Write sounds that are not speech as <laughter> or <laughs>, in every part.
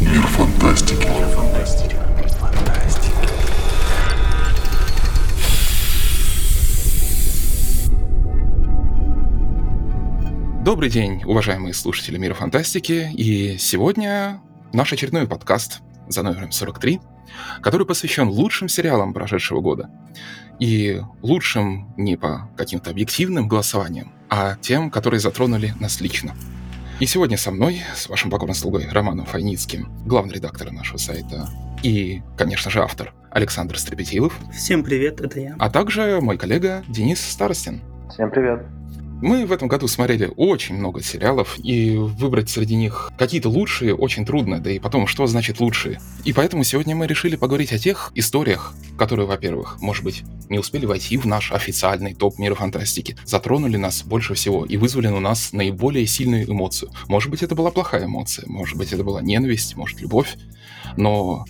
Мир фантастики. Мир фантастики. Добрый день, уважаемые слушатели Мира Фантастики, и сегодня наш очередной подкаст за номером 43, который посвящен лучшим сериалам прошедшего года. И лучшим не по каким-то объективным голосованиям, а тем, которые затронули нас лично. И сегодня со мной, с вашим покорным слугой Романом Файницким, главный редактор нашего сайта и, конечно же, автор Александр Стрепетилов. Всем привет, это я. А также мой коллега Денис Старостин. Всем привет. Мы в этом году смотрели очень много сериалов, и выбрать среди них какие-то лучшие очень трудно, да и потом, что значит лучшие. И поэтому сегодня мы решили поговорить о тех историях, которые, во-первых, может быть, не успели войти в наш официальный топ мира фантастики, затронули нас больше всего и вызвали у нас наиболее сильную эмоцию. Может быть, это была плохая эмоция, может быть, это была ненависть, может, любовь, но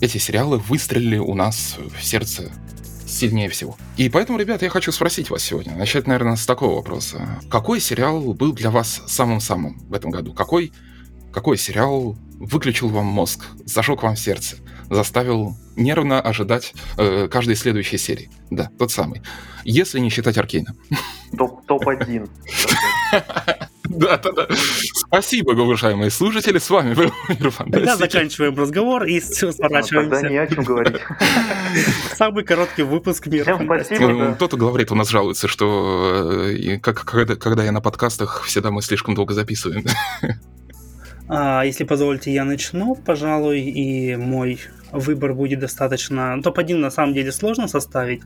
эти сериалы выстрелили у нас в сердце сильнее всего. И поэтому, ребята, я хочу спросить вас сегодня, начать, наверное, с такого вопроса. Какой сериал был для вас самым-самым в этом году? Какой, какой сериал выключил вам мозг, зажег вам сердце, заставил нервно ожидать э, каждой следующей серии? Да, тот самый. Если не считать Аркейна. Топ-1. <laughs> Да, да, да. Спасибо, уважаемые слушатели. С вами был Мир Тогда заканчиваем разговор и сворачиваемся. Тогда не о чем говорить. <laughs> Самый короткий выпуск Мира Всем спасибо. да. Кто-то говорит, у нас жалуется, что э, и как, когда, когда я на подкастах, всегда мы слишком долго записываем. <laughs> А, если позволите, я начну, пожалуй, и мой выбор будет достаточно... Топ-1 на самом деле сложно составить,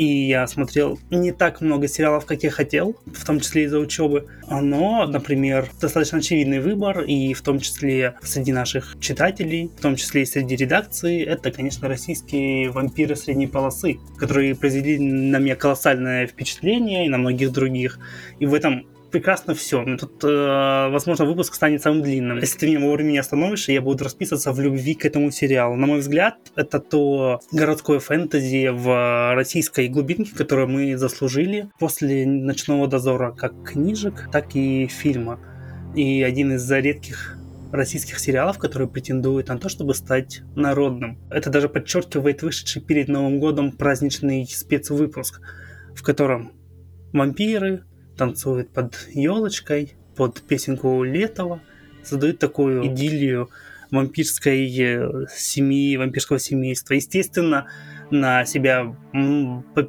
и я смотрел не так много сериалов, как я хотел, в том числе из-за учебы. Но, например, достаточно очевидный выбор, и в том числе среди наших читателей, в том числе и среди редакции, это, конечно, российские вампиры средней полосы, которые произвели на меня колоссальное впечатление и на многих других. И в этом прекрасно все. Но тут, э, возможно, выпуск станет самым длинным. Если ты меня вовремя не остановишь, я буду расписываться в любви к этому сериалу. На мой взгляд, это то городское фэнтези в российской глубинке, которое мы заслужили после «Ночного дозора» как книжек, так и фильма. И один из редких российских сериалов, который претендует на то, чтобы стать народным. Это даже подчеркивает вышедший перед Новым годом праздничный спецвыпуск, в котором вампиры, танцует под елочкой, под песенку Летова, создают такую идиллию вампирской э, семьи, вампирского семейства. Естественно, на себя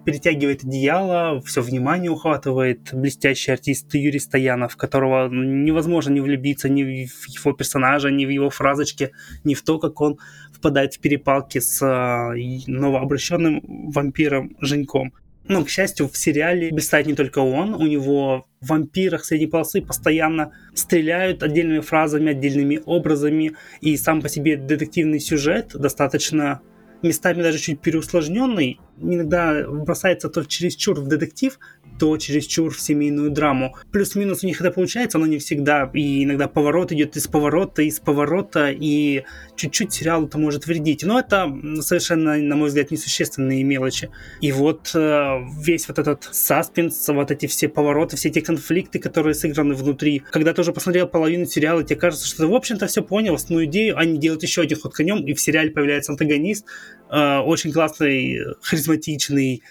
перетягивает одеяло, все внимание ухватывает блестящий артист Юрий Стоянов, которого невозможно не влюбиться ни в его персонажа, ни в его фразочки, ни в то, как он впадает в перепалки с э, новообращенным вампиром Женьком. Ну, к счастью, в сериале блистает не только он, у него в вампирах средней полосы постоянно стреляют отдельными фразами, отдельными образами, и сам по себе детективный сюжет достаточно местами даже чуть переусложненный, иногда бросается то чересчур в детектив, то чересчур в семейную драму. Плюс-минус у них это получается, но не всегда. И иногда поворот идет из поворота, из поворота, и чуть-чуть сериал это может вредить. Но это совершенно, на мой взгляд, несущественные мелочи. И вот э, весь вот этот саспенс, вот эти все повороты, все эти конфликты, которые сыграны внутри. Когда ты уже посмотрел половину сериала, тебе кажется, что ты, в общем-то, все понял, основную идею, они делают еще один ход конем, и в сериале появляется антагонист, э, очень классный, харизматичный,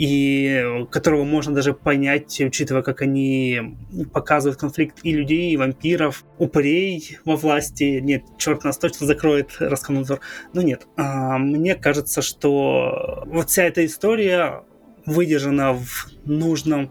и которого можно даже понять, учитывая, как они показывают конфликт и людей, и вампиров, упырей во власти. Нет, черт нас точно закроет Роскомнадзор. Но нет, а, мне кажется, что вот вся эта история выдержана в нужном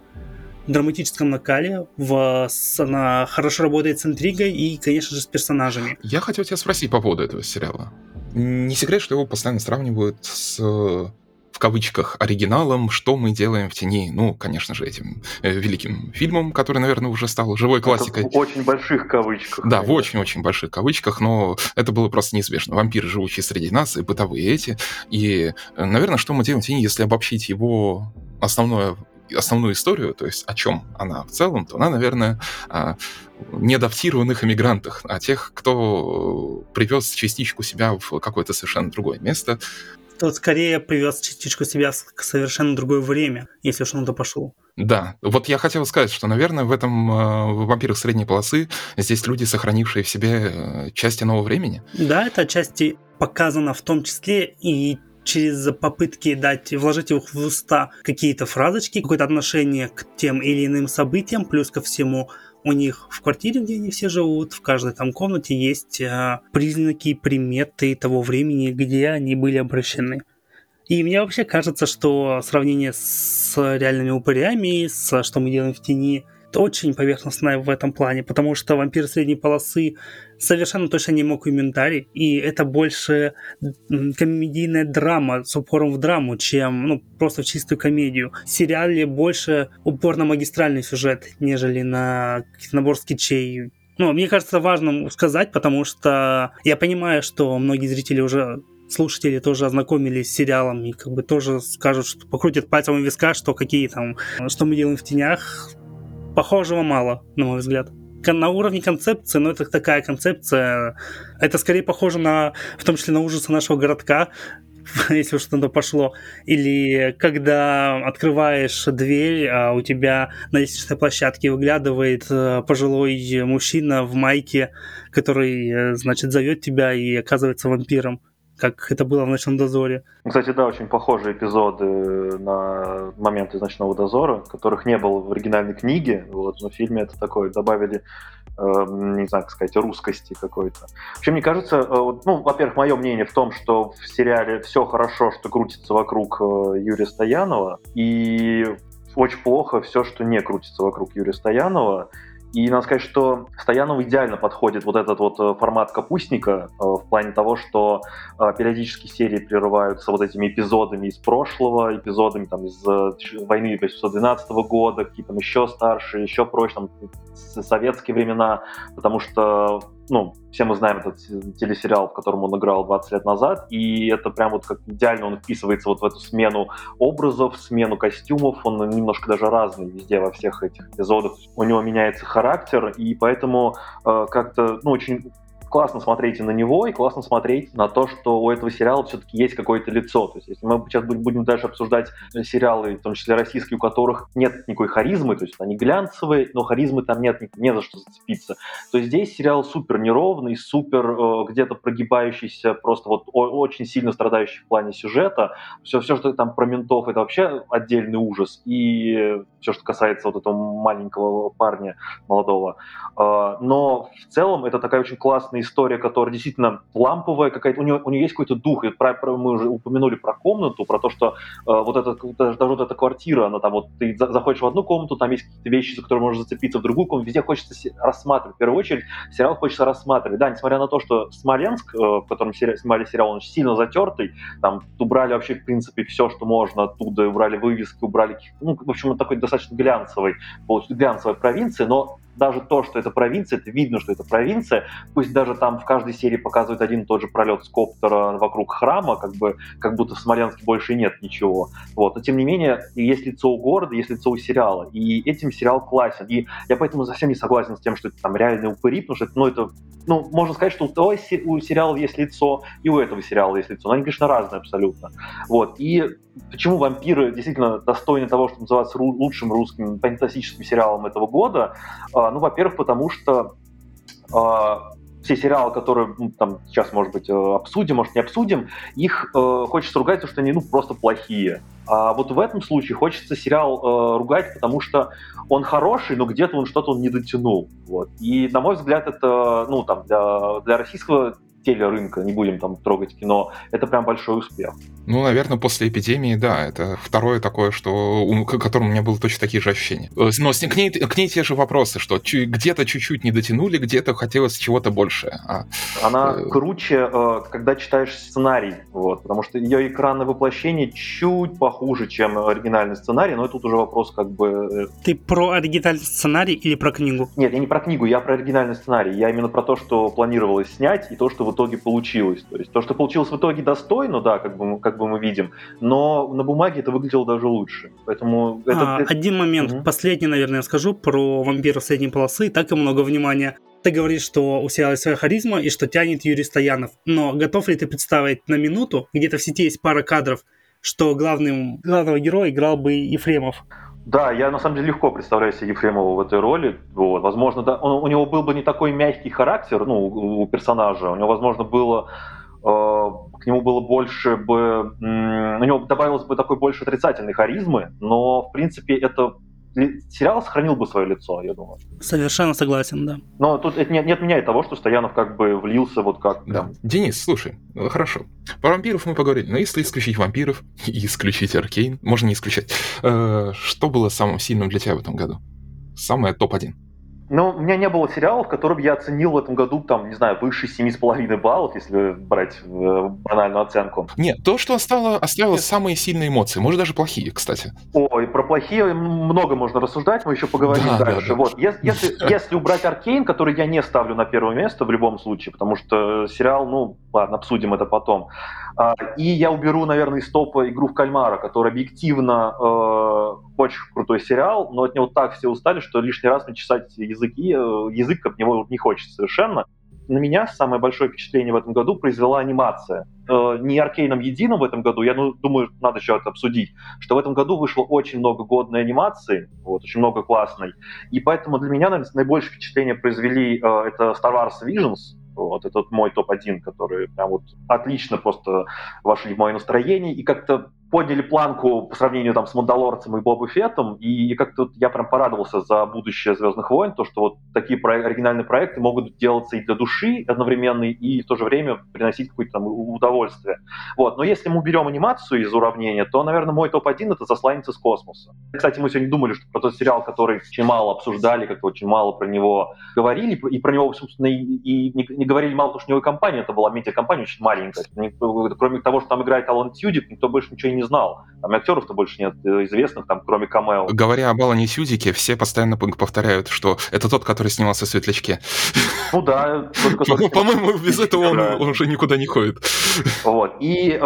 драматическом накале, в, она хорошо работает с интригой и, конечно же, с персонажами. Я хотел тебя спросить по поводу этого сериала. Не секрет, что его постоянно сравнивают с в кавычках оригиналом «Что мы делаем в тени». Ну, конечно же, этим э, великим фильмом, который, наверное, уже стал живой классикой. Это в очень больших кавычках. Да, в очень-очень больших кавычках, но это было просто неизбежно. Вампиры, живущие среди нас, и бытовые эти. И, э, наверное, «Что мы делаем в тени», если обобщить его основное основную историю, то есть о чем она в целом, то она, наверное, о неадаптированных иммигрантах, о тех, кто привез частичку себя в какое-то совершенно другое место, Тут скорее привез частичку себя к совершенно другое время, если уж он то пошел. Да, вот я хотел сказать, что, наверное, в этом э, в «Вампирах средней полосы» здесь люди, сохранившие в себе э, части нового времени. Да, это отчасти показано в том числе и через попытки дать, вложить их в уста какие-то фразочки, какое-то отношение к тем или иным событиям, плюс ко всему у них в квартире, где они все живут, в каждой там комнате есть э, признаки, приметы того времени, где они были обращены. И мне вообще кажется, что сравнение с реальными упырями, с «Что мы делаем в тени», очень поверхностная в этом плане, потому что вампир средней полосы совершенно точно не мокументарий, и это больше комедийная драма с упором в драму, чем ну, просто в чистую комедию. В сериале больше упор на магистральный сюжет, нежели на набор скетчей ну, мне кажется, важным сказать, потому что я понимаю, что многие зрители уже слушатели тоже ознакомились с сериалом и как бы тоже скажут, что покрутят пальцем у виска, что какие там, что мы делаем в тенях, похожего мало, на мой взгляд. На уровне концепции, но это такая концепция, это скорее похоже на, в том числе на ужасы нашего городка, <laughs> если уж что-то пошло. Или когда открываешь дверь, а у тебя на лестничной площадке выглядывает э, пожилой мужчина в майке, который, э, значит, зовет тебя и оказывается вампиром как это было в «Ночном дозоре». Кстати, да, очень похожие эпизоды на моменты «Ночного дозора», которых не было в оригинальной книге, вот, но в фильме это такое, добавили, э, не знаю, как сказать, русскости какой-то. Вообще, мне кажется, э, ну, во-первых, мое мнение в том, что в сериале все хорошо, что крутится вокруг э, Юрия Стоянова, и очень плохо все, что не крутится вокруг Юрия Стоянова. И надо сказать, что Стоянову идеально подходит вот этот вот э, формат капустника э, в плане того, что э, периодически серии прерываются вот этими эпизодами из прошлого, эпизодами там из войны 1812 года, какие там еще старшие, еще проще, там, советские времена, потому что ну, все мы знаем этот телесериал, в котором он играл 20 лет назад, и это прям вот как идеально он вписывается вот в эту смену образов, смену костюмов, он немножко даже разный везде во всех этих эпизодах. У него меняется характер, и поэтому э, как-то, ну, очень классно смотреть на него, и классно смотреть на то, что у этого сериала все-таки есть какое-то лицо. То есть, если мы сейчас будем дальше обсуждать сериалы, в том числе российские, у которых нет никакой харизмы, то есть они глянцевые, но харизмы там нет, не за что зацепиться, то здесь сериал супер неровный, супер э, где-то прогибающийся, просто вот о, очень сильно страдающий в плане сюжета. Все, все, что там про ментов, это вообще отдельный ужас. И все, что касается вот этого маленького парня молодого. Э, но в целом это такая очень классная классная история, которая действительно ламповая какая-то, у нее, у нее есть какой-то дух. И про, про, мы уже упомянули про комнату, про то, что э, вот эта, даже, даже вот эта квартира, она там вот, ты заходишь в одну комнату, там есть какие-то вещи, за которые можешь зацепиться, в другую комнату, везде хочется рассматривать. В первую очередь, сериал хочется рассматривать. Да, несмотря на то, что Смоленск, э, в котором сери- снимали сериал, он сильно затертый, там убрали вообще, в принципе, все, что можно оттуда, убрали вывески, убрали, ну, в общем, он такой достаточно глянцевый, глянцевая провинция, но даже то, что это провинция, это видно, что это провинция, пусть даже там в каждой серии показывают один и тот же пролет с коптера вокруг храма, как бы как будто в Смоленске больше нет ничего. Вот. Но тем не менее, есть лицо у города, есть лицо у сериала. И этим сериал классен. И я поэтому совсем не согласен с тем, что это там реальные упыри, потому что это, ну, это ну, можно сказать, что у того у сериала есть лицо, и у этого сериала есть лицо. Но они, конечно, разные абсолютно. Вот. И почему «Вампиры» действительно достойны того, чтобы называться лучшим русским фантастическим сериалом этого года? А, ну, во-первых, потому что а, все сериалы, которые ну, там сейчас, может быть, э, обсудим, может, не обсудим, их э, хочется ругать, потому что они ну, просто плохие. А вот в этом случае хочется сериал э, ругать, потому что он хороший, но где-то он что-то он не дотянул. Вот. И, на мой взгляд, это ну, там, для, для российского телерынка, не будем там трогать кино, это прям большой успех. Ну, наверное, после эпидемии, да, это второе такое, что у, к которому у меня были точно такие же ощущения. Э, но с, к, ней, к ней те же вопросы, что где-то чуть-чуть не дотянули, где-то хотелось чего-то больше. А, Она э... круче, э, когда читаешь сценарий, вот, потому что ее экранное воплощение чуть похуже, чем оригинальный сценарий, но это тут уже вопрос как бы... Э, Ты про оригинальный сценарий или про книгу? Нет, я не про книгу, я про оригинальный сценарий. Я именно про то, что планировалось снять, и то, что в итоге получилось. То есть то, что получилось в итоге достойно, да, как бы, как бы мы видим, но на бумаге это выглядело даже лучше. Поэтому это, а, Один момент, угу. последний, наверное, я скажу про вампиров средней полосы, так и много внимания. Ты говоришь, что у сериала своя харизма и что тянет Юрий Стоянов. Но готов ли ты представить на минуту, где-то в сети есть пара кадров, что главным, главного героя играл бы Ефремов? Да, я на самом деле легко представляю себе Ефремова в этой роли. Вот. Возможно, да, он, у него был бы не такой мягкий характер, ну, у, у персонажа. У него, возможно, было э, к нему было больше бы, у него добавилось бы такой больше отрицательной харизмы, но в принципе это сериал сохранил бы свое лицо, я думаю. Совершенно согласен, да. Но тут это не, не отменяет того, что Стоянов как бы влился вот как... Да. Денис, слушай, э, хорошо. Про вампиров мы поговорили, но если исключить вампиров и исключить Аркейн, можно не исключать, э, что было самым сильным для тебя в этом году? Самое топ-1. Но у меня не было сериалов, которые я оценил в этом году, там, не знаю, выше 7,5 баллов, если брать э, банальную оценку. Нет, то, что оставило, оставило самые сильные эмоции, может, даже плохие, кстати. Ой, про плохие много можно рассуждать, мы еще поговорим да, дальше. Да, да. Вот, если, <laughs> если, если убрать Аркейн, который я не ставлю на первое место в любом случае, потому что сериал, ну, ладно, обсудим это потом. А, и я уберу, наверное, из топа игру в кальмара, который объективно э, очень крутой сериал, но от него так все устали, что лишний раз начесать языки, э, язык от него не хочется совершенно. На меня самое большое впечатление в этом году произвела анимация. Э, не аркейном едином в этом году, я ну, думаю, надо еще это обсудить, что в этом году вышло очень много годной анимации, вот, очень много классной. И поэтому для меня, наверное, наибольшее впечатление произвели э, это Star Wars Visions, вот этот мой топ-1, который прям вот отлично просто вошли в мое настроение. И как-то подняли планку по сравнению там с Мандалорцем и Боба Феттом, и как-то я прям порадовался за будущее Звездных войн, то, что вот такие про- оригинальные проекты могут делаться и для души одновременно, и в то же время приносить какое-то там удовольствие. Вот. Но если мы уберем анимацию из уравнения, то, наверное, мой топ-1 — это «Засланец из космоса». Кстати, мы сегодня думали, что про тот сериал, который очень мало обсуждали, как-то очень мало про него говорили, и про него, собственно, и, и не, не говорили мало, потому что у него компания, это была медиакомпания очень маленькая. Кроме того, что там играет Алан Тьюдик, никто больше ничего не не знал. Там актеров-то больше нет э, известных, там, кроме камео. Говоря об Алане Сюдике, все постоянно повторяют, что это тот, который снимался в «Светлячке». Ну да. По-моему, <laughs> без этого он уже никуда не ходит. Вот. И, э,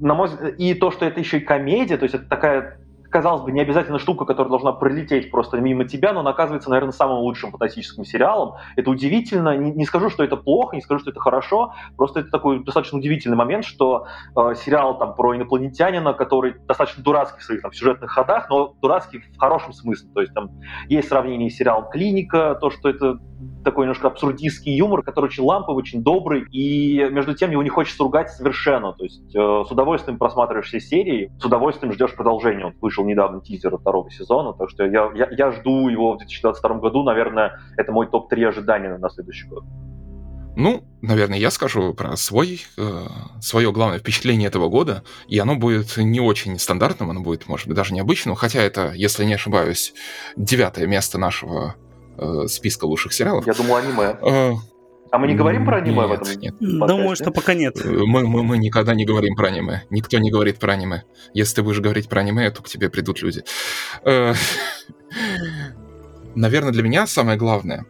на мой и то, что это еще и комедия, то есть это такая казалось бы, не обязательно штука, которая должна пролететь просто мимо тебя, но она оказывается, наверное, самым лучшим фантастическим сериалом. Это удивительно. Не, не скажу, что это плохо, не скажу, что это хорошо. Просто это такой достаточно удивительный момент, что э, сериал там про инопланетянина, который достаточно дурацкий в своих там, сюжетных ходах, но дурацкий в хорошем смысле. То есть там есть сравнение с сериалом «Клиника», то, что это такой немножко абсурдистский юмор, который очень ламповый, очень добрый, и между тем его не хочется ругать совершенно. То есть э, с удовольствием просматриваешь все серии, с удовольствием ждешь продолжения. Вот вышел недавно тизер второго сезона, так что я, я, я жду его в 2022 году. Наверное, это мой топ-3 ожидания на следующий год. Ну, наверное, я скажу про свой, э, свое главное впечатление этого года, и оно будет не очень стандартным, оно будет, может быть, даже необычным, хотя это, если не ошибаюсь, девятое место нашего э, списка лучших сериалов. Я думал, аниме. Э, а мы не говорим про аниме нет, в этом? Нет. Думаю, что пока нет. Э, мы, мы, мы никогда не говорим про аниме. Никто не говорит про аниме. Если ты будешь говорить про аниме, то к тебе придут люди. Э, наверное, для меня самое главное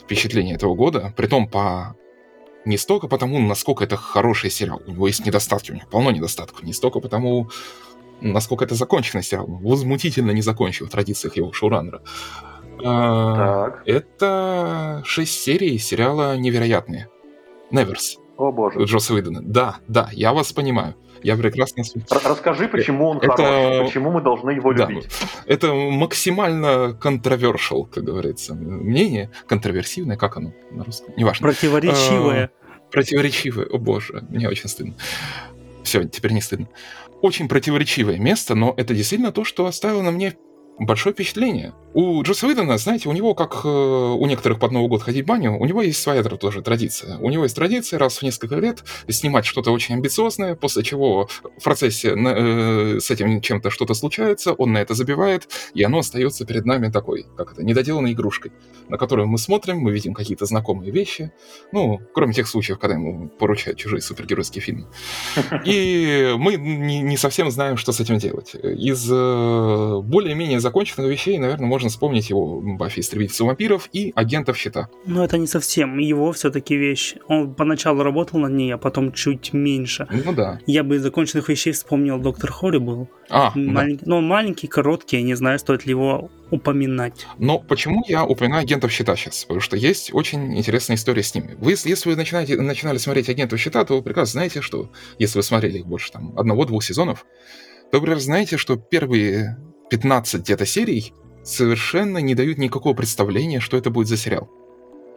впечатление этого года, при том по не столько потому, насколько это хороший сериал. У него есть недостатки, у него полно недостатков. Не столько потому, насколько это законченный сериал. Возмутительно не закончил в традициях его шоураннера. А, это шесть серий сериала «Невероятные». Неверс. О боже. Джоса Уидона. Да, да, я вас понимаю. Я прекрасно... Расскажи, почему он это... хороший, почему мы должны его да. любить. Это максимально контровершил, как говорится, мнение. Контроверсивное, как оно на русском? Неважно. Противоречивое. А, противоречивое, о боже, мне очень стыдно. Все, теперь не стыдно. Очень противоречивое место, но это действительно то, что оставило на мне большое впечатление. У Джоса Уидона, знаете, у него, как э, у некоторых под Новый год ходить в баню, у него есть своя тоже традиция. У него есть традиция раз в несколько лет снимать что-то очень амбициозное, после чего в процессе э, с этим чем-то что-то случается, он на это забивает, и оно остается перед нами такой, как это, недоделанной игрушкой, на которую мы смотрим, мы видим какие-то знакомые вещи, ну, кроме тех случаев, когда ему поручают чужие супергеройские фильмы. <laughs> И мы не, не совсем знаем, что с этим делать. Из э, более-менее законченных вещей, наверное, можно вспомнить его Баффи Истребительство вампиров и Агентов Щита. Но это не совсем его все-таки вещь. Он поначалу работал над ней, а потом чуть меньше. Ну да. Я бы из законченных вещей вспомнил Доктор был. А, маленький, да. Ну, маленький, короткий, я не знаю, стоит ли его упоминать. Но почему я упоминаю агентов щита сейчас? Потому что есть очень интересная история с ними. Вы, если вы начинаете, начинали смотреть агентов щита, то вы прекрасно знаете, что если вы смотрели их больше там одного-двух сезонов, то вы знаете, что первые 15 где-то серий совершенно не дают никакого представления, что это будет за сериал.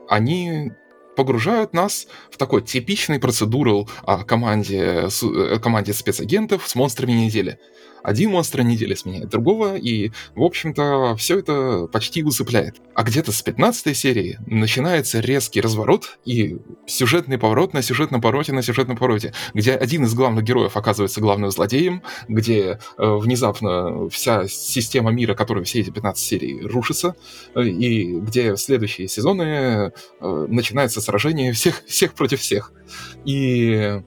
Они погружают нас в такой типичный процедуру о команде, о команде спецагентов с монстрами недели один монстр недели сменяет другого, и, в общем-то, все это почти усыпляет. А где-то с 15 серии начинается резкий разворот и сюжетный поворот на сюжетном повороте на сюжетном повороте, где один из главных героев оказывается главным злодеем, где э, внезапно вся система мира, которая все эти 15 серий рушится, э, и где в следующие сезоны э, начинается сражение всех, всех против всех. И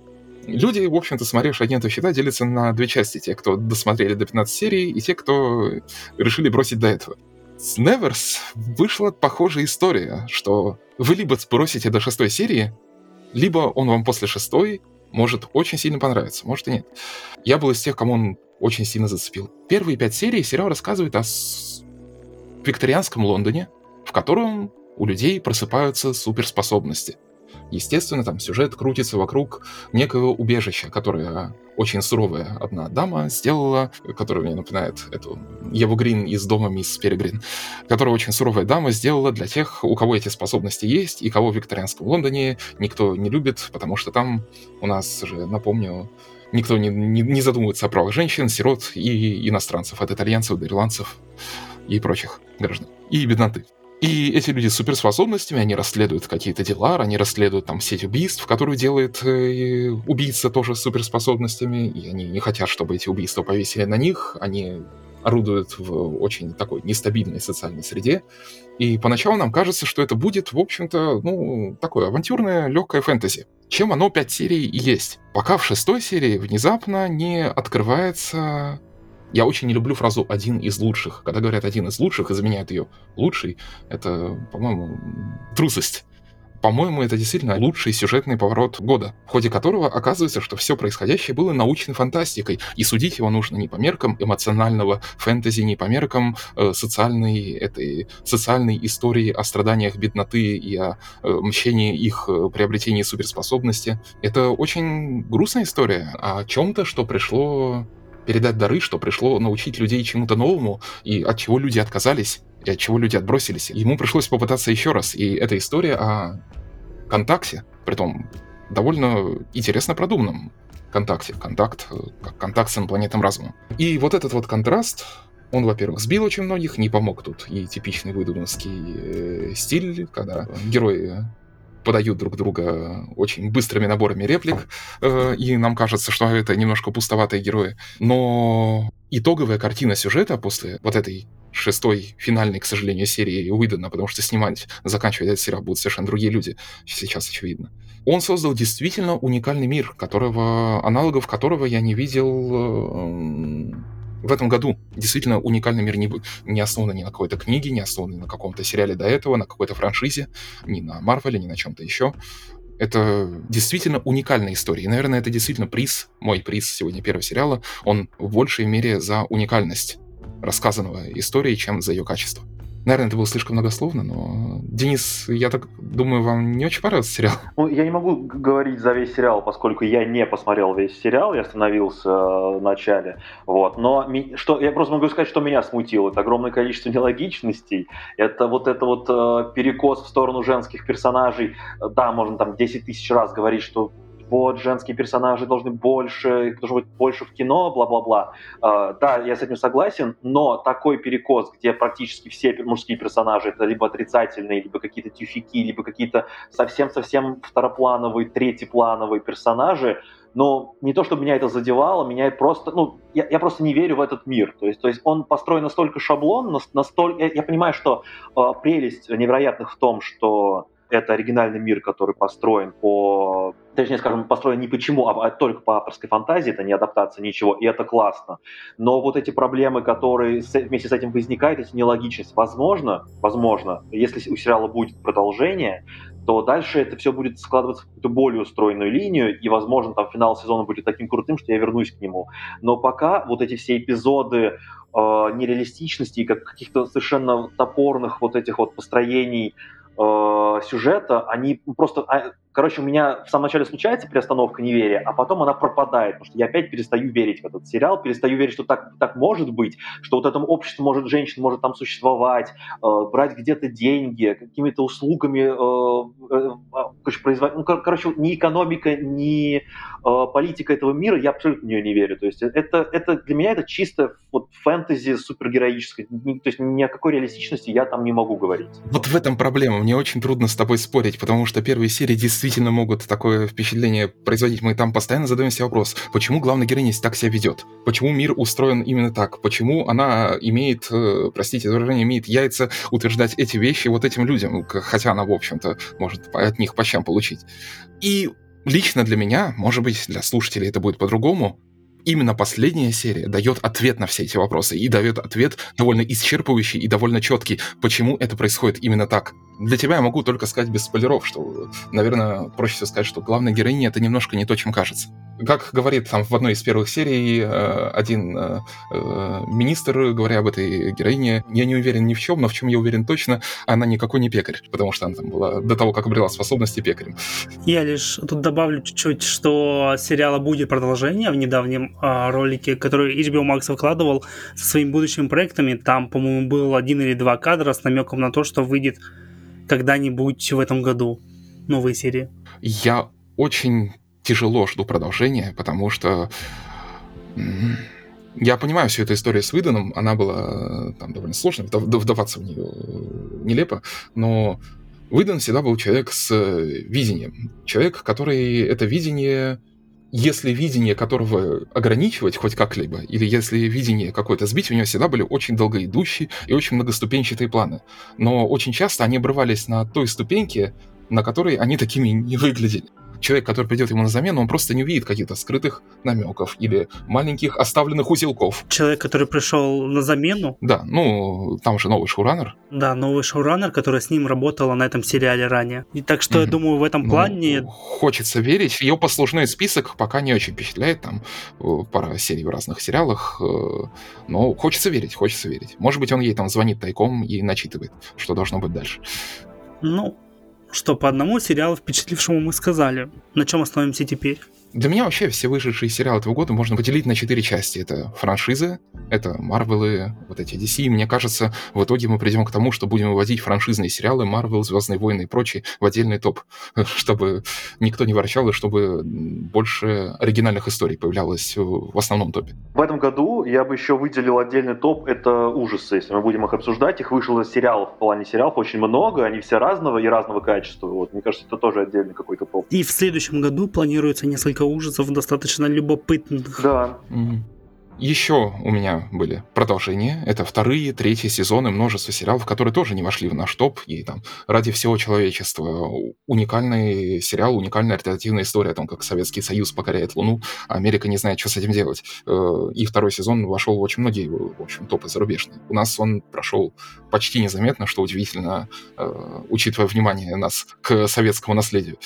Люди, в общем-то, смотревшие агентов щита, делятся на две части. Те, кто досмотрели до 15 серий, и те, кто решили бросить до этого. С Неверс вышла похожая история, что вы либо сбросите до шестой серии, либо он вам после шестой может очень сильно понравиться, может и нет. Я был из тех, кому он очень сильно зацепил. Первые пять серий сериал рассказывает о викторианском Лондоне, в котором у людей просыпаются суперспособности. Естественно, там сюжет крутится вокруг некого убежища, которое очень суровая одна дама сделала, которая мне напоминает эту Еву Грин из дома мисс Перегрин, которая очень суровая дама сделала для тех, у кого эти способности есть, и кого в викторианском Лондоне никто не любит, потому что там у нас же, напомню, никто не, не, не задумывается о правах женщин, сирот и иностранцев, от итальянцев до ирландцев и прочих граждан. И бедноты. И эти люди с суперспособностями, они расследуют какие-то дела, они расследуют там сеть убийств, которую делает э, убийца тоже с суперспособностями, и они не хотят, чтобы эти убийства повесили на них, они орудуют в очень такой нестабильной социальной среде. И поначалу нам кажется, что это будет, в общем-то, ну, такое авантюрное, легкое фэнтези. Чем оно пять серий и есть. Пока в шестой серии внезапно не открывается я очень не люблю фразу «один из лучших». Когда говорят «один из лучших» и заменяют ее «лучший», это, по-моему, трусость. По-моему, это действительно лучший сюжетный поворот года, в ходе которого оказывается, что все происходящее было научной фантастикой, и судить его нужно не по меркам эмоционального фэнтези, не по меркам э, социальной, этой, социальной истории о страданиях бедноты и о э, мщении их э, приобретении суперспособности. Это очень грустная история о чем-то, что пришло передать дары, что пришло научить людей чему-то новому, и от чего люди отказались, и от чего люди отбросились. Ему пришлось попытаться еще раз. И эта история о контакте, притом довольно интересно продуманном контакте. Контакт, как контакт с инопланетным разумом. И вот этот вот контраст, он, во-первых, сбил очень многих, не помог тут и типичный выдуманский э, стиль, когда герои подают друг друга очень быстрыми наборами реплик, э, и нам кажется, что это немножко пустоватые герои. Но итоговая картина сюжета после вот этой шестой финальной, к сожалению, серии Уидона, потому что снимать, заканчивать этот сериал будут совершенно другие люди, сейчас очевидно. Он создал действительно уникальный мир, которого, аналогов которого я не видел э, в этом году действительно уникальный мир не, не основан ни на какой-то книге, не основан ни на каком-то сериале до этого, на какой-то франшизе, ни на Марвеле, ни на чем-то еще. Это действительно уникальная история. И, наверное, это действительно приз, мой приз сегодня первого сериала, он в большей мере за уникальность рассказанного истории, чем за ее качество. Наверное, это было слишком многословно, но... Денис, я так думаю, вам не очень понравился сериал? Ну, я не могу говорить за весь сериал, поскольку я не посмотрел весь сериал, я остановился э, в начале. Вот. Но что, я просто могу сказать, что меня смутило. Это огромное количество нелогичностей. Это вот это вот э, перекос в сторону женских персонажей. Да, можно там 10 тысяч раз говорить, что вот, женские персонажи должны больше, должно быть больше в кино, бла-бла-бла. Uh, да, я с этим согласен, но такой перекос, где практически все мужские персонажи это либо отрицательные, либо какие-то тюфяки, либо какие-то совсем-совсем второплановые, третьеплановые персонажи, но не то, чтобы меня это задевало, меня просто, ну, я, я просто не верю в этот мир. То есть, то есть он построен настолько шаблон, настолько, я, я понимаю, что э, прелесть невероятных в том, что это оригинальный мир, который построен по... Точнее, скажем, построен не почему, а только по авторской фантазии, это не адаптация, ничего, и это классно. Но вот эти проблемы, которые вместе с этим возникают, эти нелогичность, возможно, возможно, если у сериала будет продолжение, то дальше это все будет складываться в какую-то более устроенную линию, и, возможно, там финал сезона будет таким крутым, что я вернусь к нему. Но пока вот эти все эпизоды э, нереалистичности и как каких-то совершенно топорных вот этих вот построений э, сюжета, они просто... Короче, у меня в самом начале случается приостановка неверия, а потом она пропадает, потому что я опять перестаю верить в этот сериал, перестаю верить, что так, так может быть, что вот этом общество может, женщина может там существовать, э, брать где-то деньги, какими-то услугами, э, э, короче, производить, ну, кор- короче, ни экономика, ни э, политика этого мира, я абсолютно в нее не верю. То есть это, это для меня это чисто вот фэнтези супергероическое, то есть ни о какой реалистичности я там не могу говорить. Вот в этом проблема. Мне очень трудно с тобой спорить, потому что первые серии действительно могут такое впечатление производить. Мы там постоянно задаем себе вопрос, почему главная героиня так себя ведет? Почему мир устроен именно так? Почему она имеет, э, простите за выражение, имеет яйца утверждать эти вещи вот этим людям, к- хотя она, в общем-то, может от них по щам получить. И лично для меня, может быть, для слушателей это будет по-другому, именно последняя серия дает ответ на все эти вопросы и дает ответ довольно исчерпывающий и довольно четкий, почему это происходит именно так. Для тебя я могу только сказать без спойлеров, что, наверное, проще всего сказать, что главная героиня это немножко не то, чем кажется. Как говорит там в одной из первых серий э, один э, э, министр, говоря об этой героине, я не уверен ни в чем, но в чем я уверен точно, она никакой не пекарь, потому что она там была до того, как обрела способности пекарем. Я лишь тут добавлю чуть-чуть, что сериала будет продолжение в недавнем ролике, который HBO Max выкладывал со своими будущими проектами. Там, по-моему, был один или два кадра с намеком на то, что выйдет когда-нибудь в этом году новые серии. Я очень тяжело жду продолжения, потому что я понимаю всю эту историю с Выданом, она была э, там довольно сложной, вдав- вдаваться в нее нелепо, но Выдан всегда был человек с э, видением. Человек, который это видение, если видение которого ограничивать хоть как-либо, или если видение какое-то сбить, у него всегда были очень долгоидущие и очень многоступенчатые планы. Но очень часто они обрывались на той ступеньке, на которой они такими не выглядели. Человек, который придет ему на замену, он просто не увидит каких-то скрытых намеков или маленьких оставленных узелков. Человек, который пришел на замену, Да, ну, там же новый шоураннер. да, новый шоураннер, который с ним работала на этом сериале ранее. И так что я Мгм. думаю, в этом Ну, плане хочется верить. Ее послужной список пока не очень впечатляет. Там э, пара серий в разных сериалах. э, Но хочется верить, хочется верить. Может быть, он ей там звонит тайком и начитывает, что должно быть дальше. Ну, что по одному сериалу впечатлившему мы сказали. На чем остановимся теперь? Для меня вообще все вышедшие сериалы этого года можно поделить на четыре части. Это франшизы, это Марвелы, вот эти DC. И мне кажется, в итоге мы придем к тому, что будем выводить франшизные сериалы, Марвел, Звездные войны и прочие в отдельный топ, <laughs> чтобы никто не ворчал и чтобы больше оригинальных историй появлялось в основном топе. В этом году я бы еще выделил отдельный топ, это ужасы, если мы будем их обсуждать. Их вышло сериалов, в плане сериалов очень много, они все разного и разного качества. Вот, мне кажется, это тоже отдельный какой-то топ. И в следующем году планируется несколько ужасов достаточно любопытных. Да, Мгм. Еще у меня были продолжения. Это вторые, третьи сезоны, множество сериалов, которые тоже не вошли в наш топ. И там «Ради всего человечества» уникальный сериал, уникальная альтернативная история о том, как Советский Союз покоряет Луну, а Америка не знает, что с этим делать. Э, И второй сезон вошел в очень многие, в общем, топы зарубежные. У нас он прошел почти незаметно, что удивительно, э, учитывая внимание нас к советскому наследию.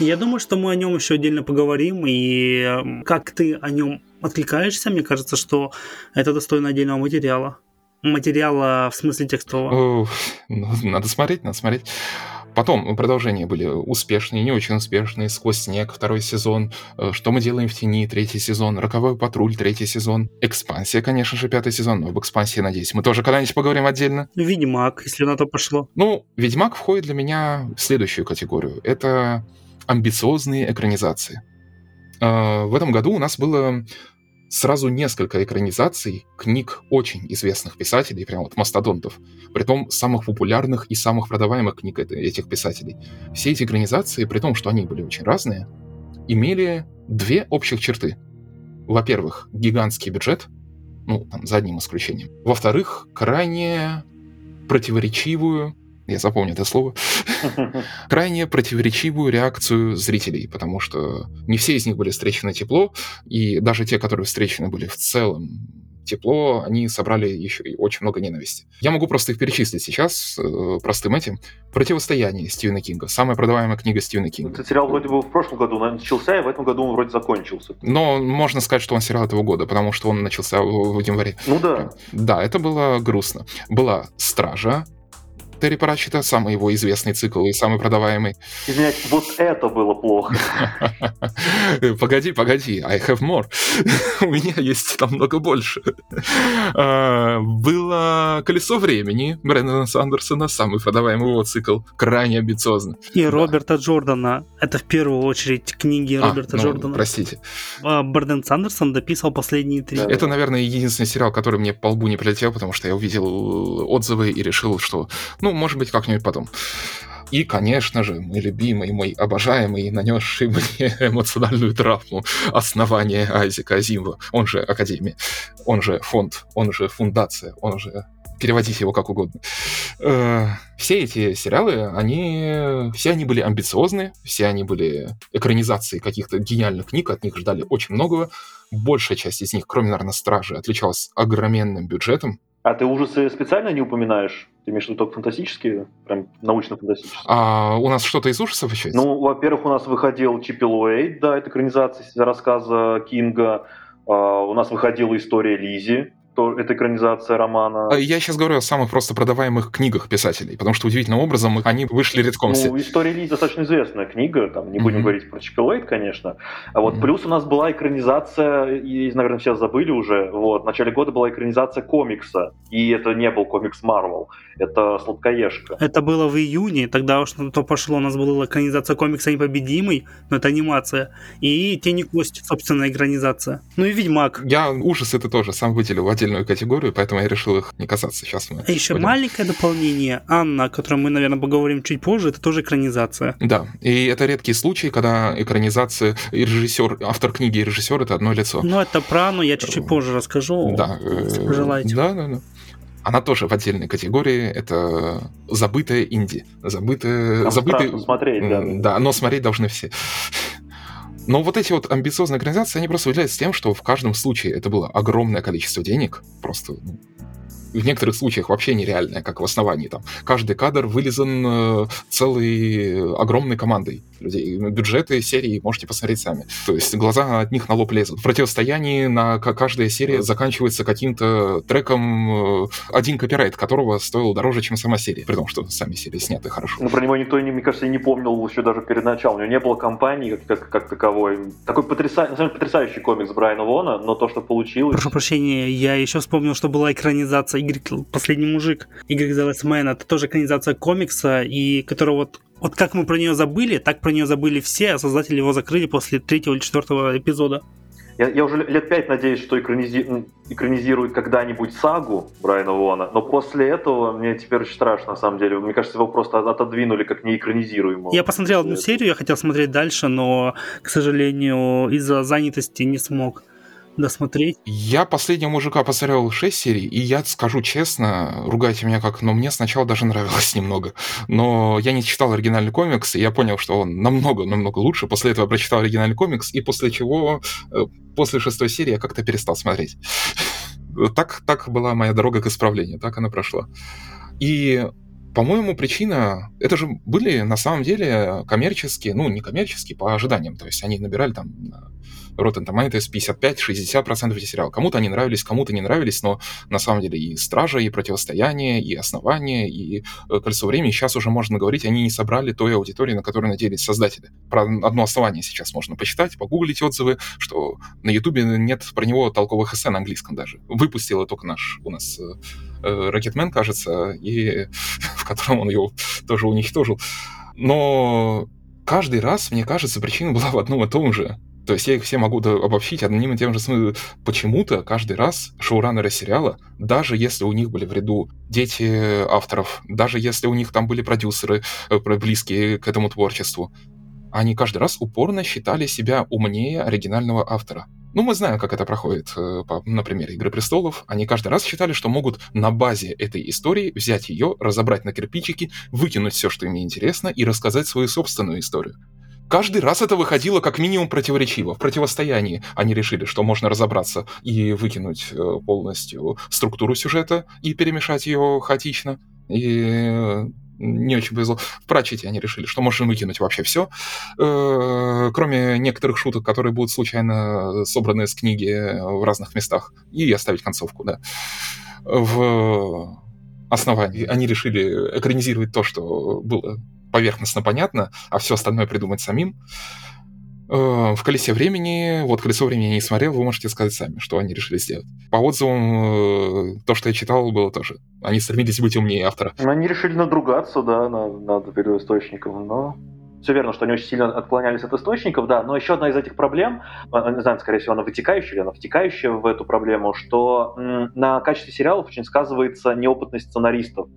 Я думаю, что мы о нем еще отдельно поговорим, и э, как ты о нем откликаешься, мне кажется, что это достойно отдельного материала. Материала в смысле текстового. О, ну, надо смотреть, надо смотреть. Потом продолжения были успешные, не очень успешные. «Сквозь снег» второй сезон, э, «Что мы делаем в тени» третий сезон, «Роковой патруль» третий сезон, «Экспансия», конечно же, пятый сезон, но об «Экспансии», надеюсь, мы тоже когда-нибудь поговорим отдельно. Ведьмак, если на то пошло. Ну, «Ведьмак» входит для меня в следующую категорию. Это амбициозные экранизации. Э, В этом году у нас было сразу несколько экранизаций книг очень известных писателей, прям вот мастодонтов, притом самых популярных и самых продаваемых книг этих писателей. Все эти экранизации, при том, что они были очень разные, имели две общих черты. Во-первых, гигантский бюджет, ну, там, за одним исключением. Во-вторых, крайне противоречивую, я запомню это слово, <laughs> крайне противоречивую реакцию зрителей, потому что не все из них были встречены тепло, и даже те, которые встречены были в целом тепло, они собрали еще и очень много ненависти. Я могу просто их перечислить сейчас э, простым этим. «Противостояние» Стивена Кинга. Самая продаваемая книга Стивена Кинга. Этот сериал вроде бы в прошлом году начался, и в этом году он вроде закончился. Но можно сказать, что он сериал этого года, потому что он начался в, в январе. Ну да. Да, это было грустно. Была «Стража», Терри Пратчета, самый его известный цикл и самый продаваемый. Извиняюсь, вот это было плохо. <laughs> Погоди, погоди, I have more. <laughs> У меня есть намного больше. А, было «Колесо времени» Брэндона Сандерсона, самый продаваемый его цикл, крайне амбициозно. И Роберта Джордана. Это в первую очередь книги А, Роберта ну, Джордана. Простите. А Брэндон Сандерсон дописал последние три. Это, наверное, единственный сериал, который мне по лбу не прилетел, потому что я увидел отзывы и решил, что, ну, может быть, как-нибудь потом. И, конечно же, мой любимый, мой обожаемый, нанесший мне <laughs> эмоциональную травму основание Айзека Азимова, он же Академия, он же фонд, он же фундация, он же переводите его как угодно. Э, Все эти сериалы, они, все они были амбициозны, все они были экранизацией каких-то гениальных книг, от них ждали очень многого. Большая часть из них, кроме, наверное, «Стражи», отличалась огроменным бюджетом, А ты ужасы специально не упоминаешь? Ты имеешь в виду только фантастические? Прям научно-фантастические? А у нас что-то из ужасов еще есть? Ну, во-первых, у нас выходил Чиппи Луэйт, да, это экранизация рассказа Кинга. А, у нас выходила история Лизи, то это экранизация романа. А Я сейчас говорю о самых просто продаваемых книгах писателей, потому что удивительным образом они вышли редком все. Ну, история Лизи достаточно известная книга, там не будем Мгм. говорить про Чиппи Луэйт, конечно. А вот Мгм. плюс у нас была экранизация, и, наверное, сейчас забыли уже, вот, в начале года была экранизация комикса, и это не был комикс Марвел, это Сладкоежка. Это было в июне, тогда уж на то пошло. У нас была экранизация комикса «Непобедимый», но это анимация. И «Тени Кость», собственно, экранизация. Ну и «Ведьмак». Я ужас это тоже сам выделил в отдельную категорию, поэтому я решил их не касаться. Сейчас мы... А еще пойдем. маленькое дополнение. Анна, о котором мы, наверное, поговорим чуть позже, это тоже экранизация. Да, и это редкий случай, когда экранизация и режиссер, автор книги и режиссер это одно лицо. Но это про Анну я чуть-чуть позже расскажу. Да, если э, пожелаете. Да, да, да. Она тоже в отдельной категории. Это забытая инди. Забытая... Там забытый... страшно смотреть, да. Да, но смотреть должны все. Но вот эти вот амбициозные экранизации, они просто выделяются тем, что в каждом случае это было огромное количество денег, просто ну, в некоторых случаях вообще нереальное, как в основании. Там каждый кадр вылезан э, целой э, огромной командой людей. Бюджеты серии можете посмотреть сами. То есть глаза от них на лоб лезут. В противостоянии на каждая серия заканчивается каким-то треком, э, один копирайт которого стоил дороже, чем сама серия. При том, что сами серии сняты хорошо. Ну, про него никто, не- мне кажется, и не помнил еще даже перед началом. У него не было компании как, как, как таковой. Такой потряса... на самом деле, потрясающий комикс Брайана Вона, но то, что получилось... Прошу прощения, я еще вспомнил, что была экранизация Игорь Последний мужик, Игорь The Last Man. Это тоже экранизация комикса, и которого вот вот как мы про нее забыли, так про нее забыли все, а создатели его закрыли после третьего или четвертого эпизода. Я, я уже лет пять надеюсь, что экранизи... экранизируют когда-нибудь сагу Брайана Вона, но после этого мне теперь очень страшно, на самом деле. Мне кажется, его просто отодвинули как неэкранизируемого. Я посмотрел одну серию, я хотел смотреть дальше, но, к сожалению, из-за занятости не смог досмотреть. Я последнего мужика посмотрел 6 серий, и я скажу честно, ругайте меня как, но мне сначала даже нравилось <laughs> немного. Но я не читал оригинальный комикс, и я понял, что он намного-намного лучше. После этого я прочитал оригинальный комикс, и после чего, э, после шестой серии я как-то перестал смотреть. <laughs> Так, так была моя дорога к исправлению, так она прошла. И по-моему, причина... Это же были, на самом деле, коммерческие, ну, не коммерческие, по ожиданиям. То есть они набирали там Rotten Tomatoes 55-60% эти сериалы. Кому-то они нравились, кому-то не нравились, но на самом деле и «Стража», и «Противостояние», и «Основание», и э, «Кольцо времени» сейчас уже можно говорить, они не собрали той аудитории, на которую надеялись создатели. Про одно «Основание» сейчас можно почитать, погуглить отзывы, что на Ютубе нет про него толковых эссе на английском даже. Выпустил только наш у нас э, Рокетмен, кажется, и <laughs> в котором он его тоже уничтожил. Но каждый раз, мне кажется, причина была в одном и том же. То есть я их все могу обобщить одним и тем же смыслом. Почему-то каждый раз шоураннеры сериала, даже если у них были в ряду дети авторов, даже если у них там были продюсеры, э, близкие к этому творчеству, они каждый раз упорно считали себя умнее оригинального автора. Ну, мы знаем, как это проходит э, по, на примере «Игры престолов». Они каждый раз считали, что могут на базе этой истории взять ее, разобрать на кирпичики, выкинуть все, что им интересно, и рассказать свою собственную историю. Каждый раз это выходило как минимум противоречиво. В противостоянии они решили, что можно разобраться и выкинуть э, полностью структуру сюжета и перемешать ее хаотично. И э, не очень повезло. В Пратчете они решили, что можно выкинуть вообще все, кроме некоторых шуток, которые будут случайно собраны с книги в разных местах, и оставить концовку, да. В основании. Они решили экранизировать то, что было поверхностно понятно, а все остальное придумать самим. Э, в «Колесе времени», вот «Колесо времени» я не смотрел, вы можете сказать сами, что они решили сделать. По отзывам, э, то, что я читал, было тоже. Они стремились быть умнее автора. Они решили надругаться, да, над, над первоисточником, но все верно, что они очень сильно отклонялись от источников, да, но еще одна из этих проблем, а, не знаю, скорее всего, она вытекающая или она втекающая в эту проблему, что на качестве сериалов очень сказывается неопытность сценаристов.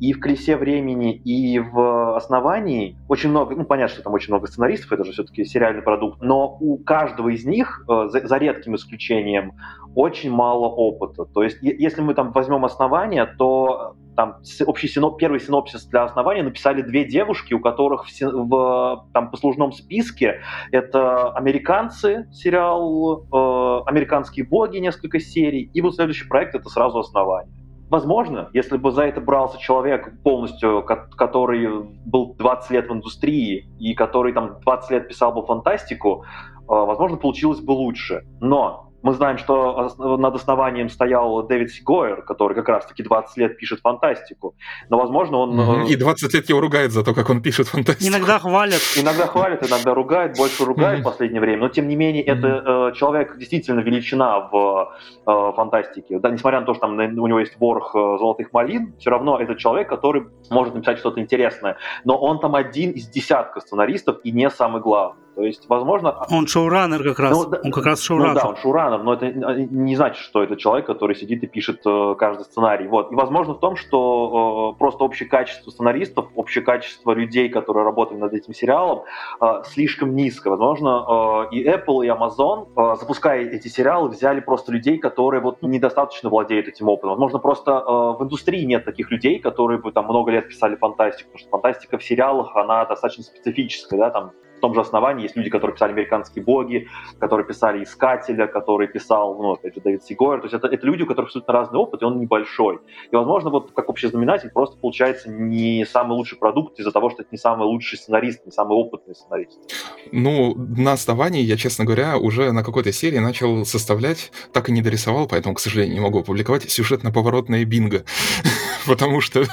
И в «Колесе времени», и в «Основании» очень много, ну, понятно, что там очень много сценаристов, это же все-таки сериальный продукт, но у каждого из них, э, за, за редким исключением, очень мало опыта. То есть, если мы там возьмем «Основание», то там общий синоп, первый синопсис для основания написали две девушки, у которых в, в там послужном списке это американцы, сериал э, «Американские боги», несколько серий, и вот следующий проект это сразу основание. Возможно, если бы за это брался человек полностью, который был 20 лет в индустрии и который там 20 лет писал бы фантастику, э, возможно, получилось бы лучше. Но мы знаем, что над основанием стоял Дэвид Сигойер, который как раз-таки 20 лет пишет фантастику. Но, возможно, он... Mm-hmm. И 20 лет его ругает за то, как он пишет фантастику. Иногда хвалят. Иногда хвалят, иногда ругает, больше ругает mm-hmm. в последнее время. Но, тем не менее, mm-hmm. это э, человек действительно величина в э, фантастике. Да, несмотря на то, что там у него есть ворох э, золотых малин, все равно это человек, который может написать что-то интересное. Но он там один из десятка сценаристов и не самый главный. То есть, возможно... Он шоураннер как раз. Ну, он как раз шоураннер. Ну, да, он шоураннер, но это не значит, что это человек, который сидит и пишет э, каждый сценарий. Вот. И возможно в том, что э, просто общее качество сценаристов, общее качество людей, которые работали над этим сериалом, э, слишком низко. Возможно, э, и Apple, и Amazon, э, запуская эти сериалы, взяли просто людей, которые вот недостаточно владеют этим опытом. Возможно, просто э, в индустрии нет таких людей, которые бы там много лет писали фантастику, потому что фантастика в сериалах, она достаточно специфическая, да, там в том же основании есть люди, которые писали «Американские боги», которые писали «Искателя», который писал, ну, опять же, Дэвид Сигойер. То есть это, это люди, у которых абсолютно разный опыт, и он небольшой. И, возможно, вот как общий знаменатель просто получается не самый лучший продукт из-за того, что это не самый лучший сценарист, не самый опытный сценарист. Ну, на основании я, честно говоря, уже на какой-то серии начал составлять, так и не дорисовал, поэтому, к сожалению, не могу опубликовать сюжетно-поворотное бинго. <laughs> Потому что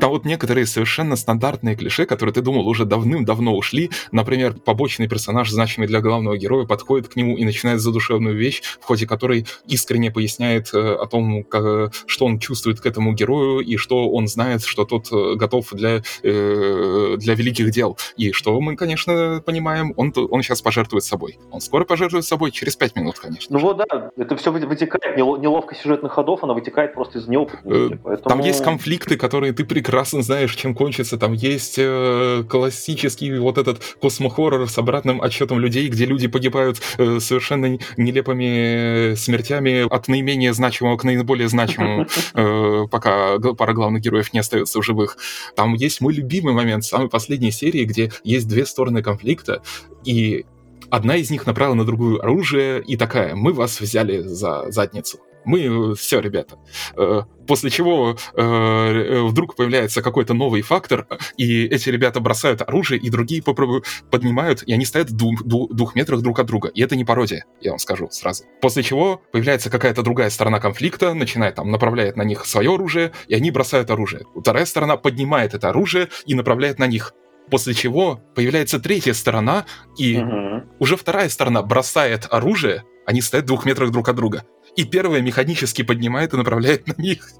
там вот некоторые совершенно стандартные клише, которые ты думал уже давным-давно ушли, Например, побочный персонаж, значимый для главного героя, подходит к нему и начинает задушевную вещь, в ходе которой искренне поясняет э, о том, как, что он чувствует к этому герою и что он знает, что тот э, готов для, э, для великих дел. И что мы, конечно, понимаем, он, он сейчас пожертвует собой. Он скоро пожертвует собой, через пять минут, конечно. Ну вот да, это все вытекает, неловкость сюжетных ходов, она вытекает просто из неопытности. Поэтому... Там есть конфликты, которые ты прекрасно знаешь, чем кончится. Там есть э, классический вот этот космохоррор с обратным отчетом людей, где люди погибают э, совершенно нелепыми смертями от наименее значимого к наиболее значимому, <laughs> э, пока пара главных героев не остается в живых. Там есть мой любимый момент самой последней серии, где есть две стороны конфликта, и одна из них направила на другую оружие и такая, мы вас взяли за задницу мы все, ребята. Э, после чего э, вдруг появляется какой-то новый фактор, и эти ребята бросают оружие, и другие поднимают, и они стоят в двух, двух метрах друг от друга. И это не пародия, я вам скажу сразу. После чего появляется какая-то другая сторона конфликта, начинает там, направляет на них свое оружие, и они бросают оружие. Вторая сторона поднимает это оружие и направляет на них. После чего появляется третья сторона, и угу. уже вторая сторона бросает оружие, они стоят в двух метрах друг от друга и первая механически поднимает и направляет на них.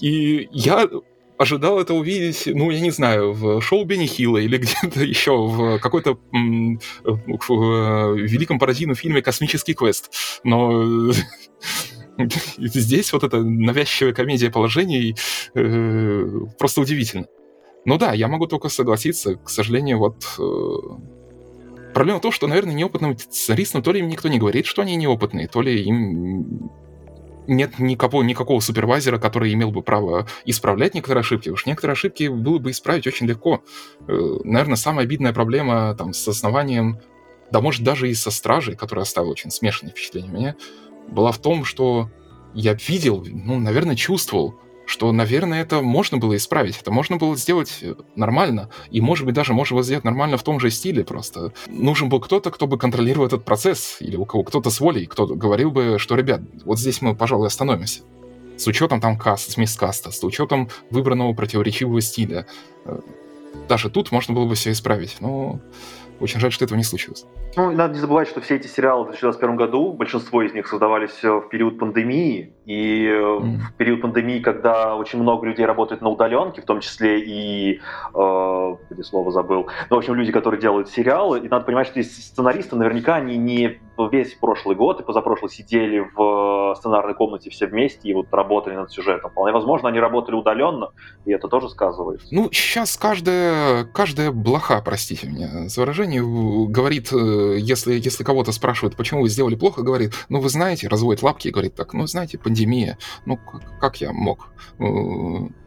И я ожидал это увидеть, ну, я не знаю, в шоу Бенни Хилла или <laughs> где-то еще в какой-то в э, великом пародийном фильме «Космический квест». Но <laughs> здесь вот эта навязчивая комедия положений э, просто удивительно. Ну да, я могу только согласиться, к сожалению, вот э, Проблема в том, что, наверное, неопытным сценаристам то ли им никто не говорит, что они неопытные, то ли им нет никакого, никакого супервайзера, который имел бы право исправлять некоторые ошибки. Уж некоторые ошибки было бы исправить очень легко. Э, наверное, самая обидная проблема там, с основанием, да может даже и со стражей, которая оставила очень смешанное впечатление меня, была в том, что я видел, ну, наверное, чувствовал, что, наверное, это можно было исправить, это можно было сделать э, нормально, и, может быть, даже можно было сделать нормально в том же стиле просто. Нужен был кто-то, кто бы контролировал этот процесс, или у кого кто-то с волей, кто говорил бы, что, ребят, вот здесь мы, пожалуй, остановимся. с учетом там каст, смесь-каста, с учетом выбранного противоречивого стиля. Э, даже тут можно было бы все исправить, но очень жаль, что этого не случилось. Ну, надо не забывать, что все эти сериалы в 2021 году, большинство из них создавались э, в период пандемии, и mm. в период пандемии, когда очень много людей работает на удаленке, в том числе и, э, слово забыл, ну, в общем, люди, которые делают сериалы, и надо понимать, что эти сценаристы, наверняка они не весь прошлый год и позапрошлый сидели в сценарной комнате все вместе и вот работали над сюжетом. Вполне возможно, они работали удаленно, и это тоже сказывается. Ну, сейчас каждая, каждая блоха, простите меня за выражение, говорит э, если, если кого-то спрашивают, почему вы сделали плохо, говорит, ну вы знаете, разводит лапки и говорит так, ну знаете, пандемия, ну как, как я мог? Э,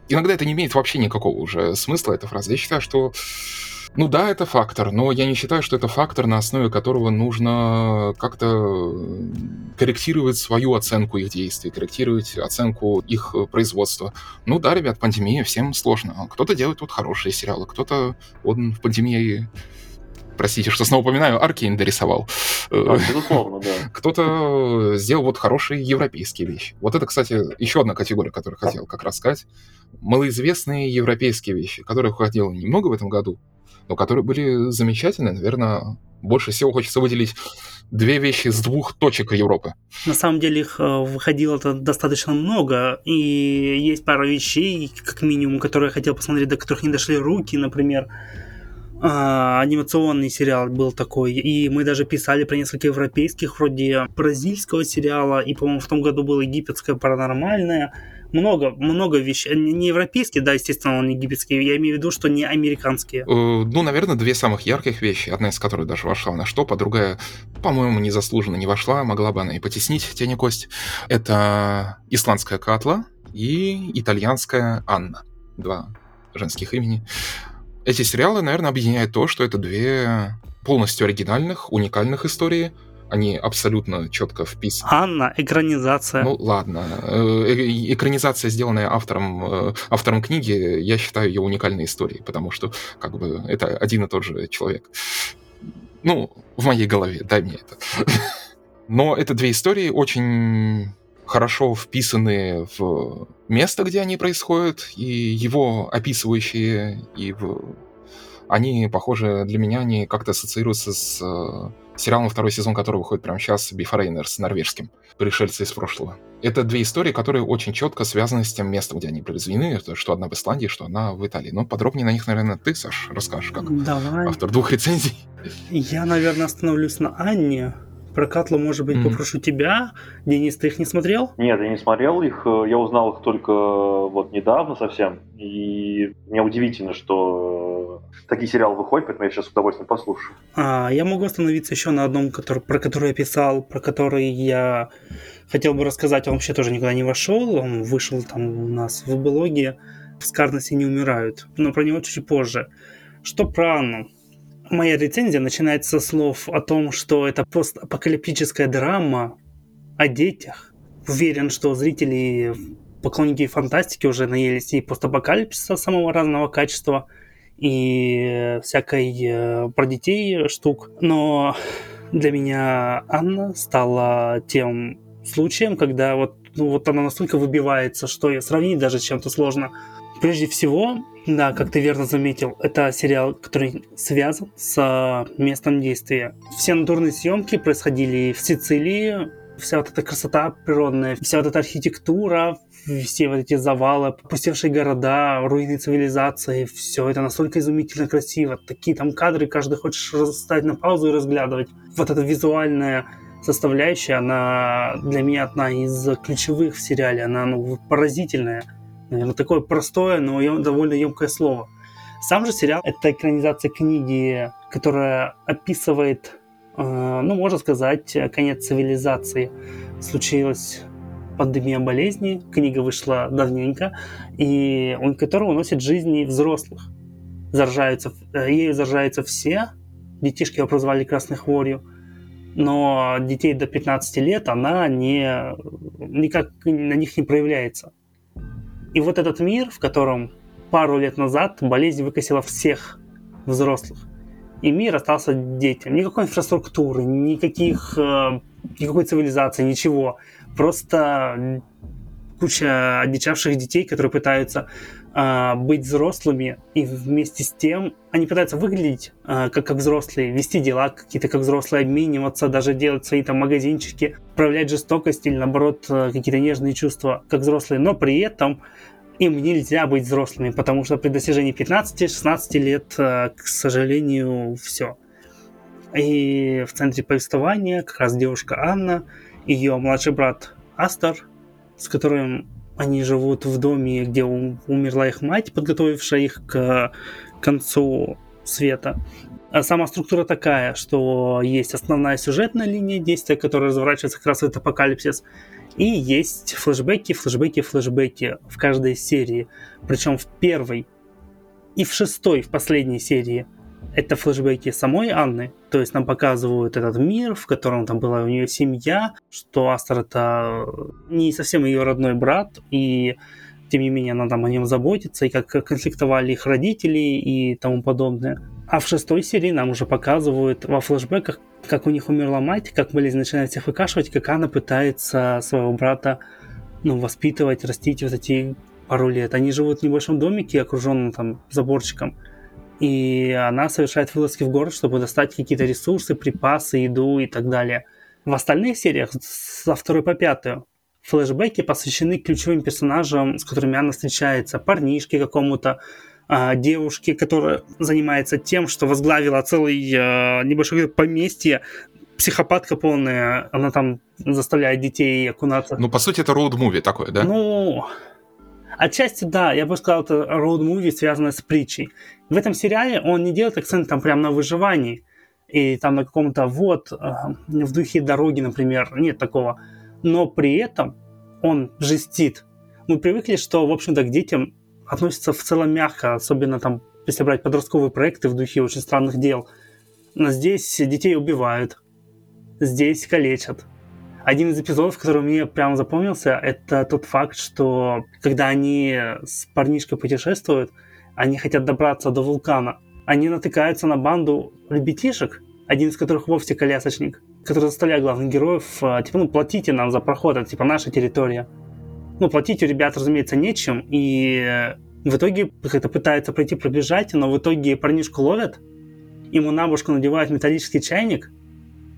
иногда это не имеет вообще никакого уже смысла, эта фраза. Я считаю, что ну да, это фактор, но я не считаю, что это фактор, на основе которого нужно как-то корректировать свою оценку их действий, корректировать оценку их производства. Ну да, ребят, пандемия, всем сложно. Кто-то делает вот хорошие сериалы, кто-то он в пандемии простите, что снова упоминаю, Аркейн дорисовал. А, безусловно, да. <laughs> Кто-то сделал вот хорошие европейские вещи. Вот это, кстати, еще одна категория, которую хотел как раз сказать. Малоизвестные европейские вещи, которых выходило немного в этом году, но которые были замечательные. Наверное, больше всего хочется выделить две вещи с двух точек Европы. На самом деле их э, выходило достаточно много, и есть пара вещей, как минимум, которые я хотел посмотреть, до которых не дошли руки, например, а, анимационный сериал был такой, и мы даже писали про несколько европейских, вроде бразильского сериала, и, по-моему, в том году было египетское паранормальное, много, много вещей. Не европейские, да, естественно, он египетский. Я имею в виду, что не американские. Э, ну, наверное, две самых ярких вещи. Одна из которых даже вошла на что, а другая, по-моему, незаслуженно не вошла. Могла бы она и потеснить тени кость. Это исландская Катла и итальянская Анна. Два женских имени. Эти сериалы, наверное, объединяют то, что это две полностью оригинальных, уникальных истории. Они абсолютно четко вписаны. Анна, экранизация. Ну ладно, э, э, экранизация, сделанная автором, э, автором книги, я считаю ее уникальной историей, потому что как бы это один и тот же человек. Ну, в моей голове, дай мне это. <laughs> Но это две истории очень хорошо вписаны в место, где они происходят, и его описывающие, и в... они, похоже, для меня они как-то ассоциируются с э, сериалом второй сезон, который выходит прямо сейчас, Beforeigners, норвежским, пришельцы из прошлого. Это две истории, которые очень четко связаны с тем местом, где они произведены, что одна в Исландии, что одна в Италии. Но подробнее на них, наверное, ты, Саш, расскажешь, как Давай. автор двух рецензий. Я, наверное, остановлюсь на Анне, про Катлу, может быть, mm. попрошу тебя. Денис, ты их не смотрел? Нет, я не смотрел их. Я узнал их только вот недавно совсем. И мне удивительно, что такие сериалы выходят, поэтому я сейчас с удовольствием послушаю. А, я могу остановиться еще на одном, который, про который я писал, про который я хотел бы рассказать. Он вообще тоже никуда не вошел. Он вышел там у нас в блоге. Скарности не умирают. Но про него чуть позже. Что про Анну? Моя рецензия начинается со слов о том, что это постапокалиптическая драма о детях. Уверен, что зрители, поклонники фантастики уже наелись и постапокалипсиса самого разного качества, и всякой э, про детей штук. Но для меня Анна стала тем случаем, когда вот, ну, вот она настолько выбивается, что ее сравнить даже с чем-то сложно. Прежде всего, да, как ты верно заметил, это сериал, который связан с местом действия. Все натурные съемки происходили в Сицилии, вся вот эта красота природная, вся вот эта архитектура, все вот эти завалы, опустевшие города, руины цивилизации, все это настолько изумительно красиво. Такие там кадры, каждый хочешь ставить на паузу и разглядывать. Вот эта визуальная составляющая, она для меня одна из ключевых в сериале, она ну, поразительная. Наверное, такое простое, но довольно емкое слово. Сам же сериал — это экранизация книги, которая описывает, э, ну, можно сказать, конец цивилизации. Случилась пандемия болезни, книга вышла давненько, и у которого уносит жизни взрослых. Заражаются, э, ею заражаются все, детишки его прозвали красной хворью, но детей до 15 лет она не, никак на них не проявляется. И вот этот мир, в котором пару лет назад болезнь выкосила всех взрослых, и мир остался детям. Никакой инфраструктуры, никаких, э, никакой цивилизации, ничего. Просто куча одичавших детей, которые пытаются э, быть взрослыми, и вместе с тем они пытаются выглядеть э, как, как взрослые, вести дела какие-то как взрослые, обмениваться, даже делать свои там магазинчики, проявлять жестокость или наоборот э, какие-то нежные чувства как взрослые, но при этом им нельзя быть взрослыми, потому что при достижении 15-16 лет, э, к сожалению, все. И в центре повествования как раз девушка Анна, ее младший брат Астер, с которым они живут в доме, где умерла их мать, подготовившая их к концу света. А сама структура такая, что есть основная сюжетная линия действия, которая разворачивается как раз в этот апокалипсис, и есть флешбеки, флешбеки, флешбеки в каждой серии. Причем в первой и в шестой, в последней серии, это флешбеки самой Анны. То есть нам показывают этот мир, в котором там была у нее семья, что Астер это не совсем ее родной брат, и тем не менее она там о нем заботится, и как конфликтовали их родители и тому подобное. А в шестой серии нам уже показывают во флешбеках, как у них умерла мать, как болезнь начинает всех выкашивать, как она пытается своего брата ну, воспитывать, растить вот эти пару лет. Они живут в небольшом домике, окруженном там заборчиком. И она совершает вылазки в город, чтобы достать какие-то ресурсы, припасы, еду и так далее. В остальных сериях, со второй по пятую, флешбеки посвящены ключевым персонажам, с которыми она встречается. Парнишке какому-то, а, девушке, которая занимается тем, что возглавила целый а, небольшое поместье, психопатка полная, она там заставляет детей окунаться. Ну, по сути, это роуд-муви такое, да? Ну, отчасти да, я бы сказал, это роуд-муви, связанное с притчей. В этом сериале он не делает акцент там прям на выживании, и там на каком-то вот, а, в духе дороги, например, нет такого. Но при этом он жестит. Мы привыкли, что, в общем-то, к детям относятся в целом мягко, особенно там, если брать подростковые проекты в духе очень странных дел. Но здесь детей убивают, здесь калечат. Один из эпизодов, который мне прямо запомнился, это тот факт, что когда они с парнишкой путешествуют, они хотят добраться до вулкана. Они натыкаются на банду ребятишек, один из которых вовсе колясочник, который заставляет главных героев, а, типа, ну, платите нам за проход, это, типа, наша территория ну, платить у ребят, разумеется, нечем, и э, в итоге как-то пытается пройти пробежать, но в итоге парнишку ловят, ему на башку надевают металлический чайник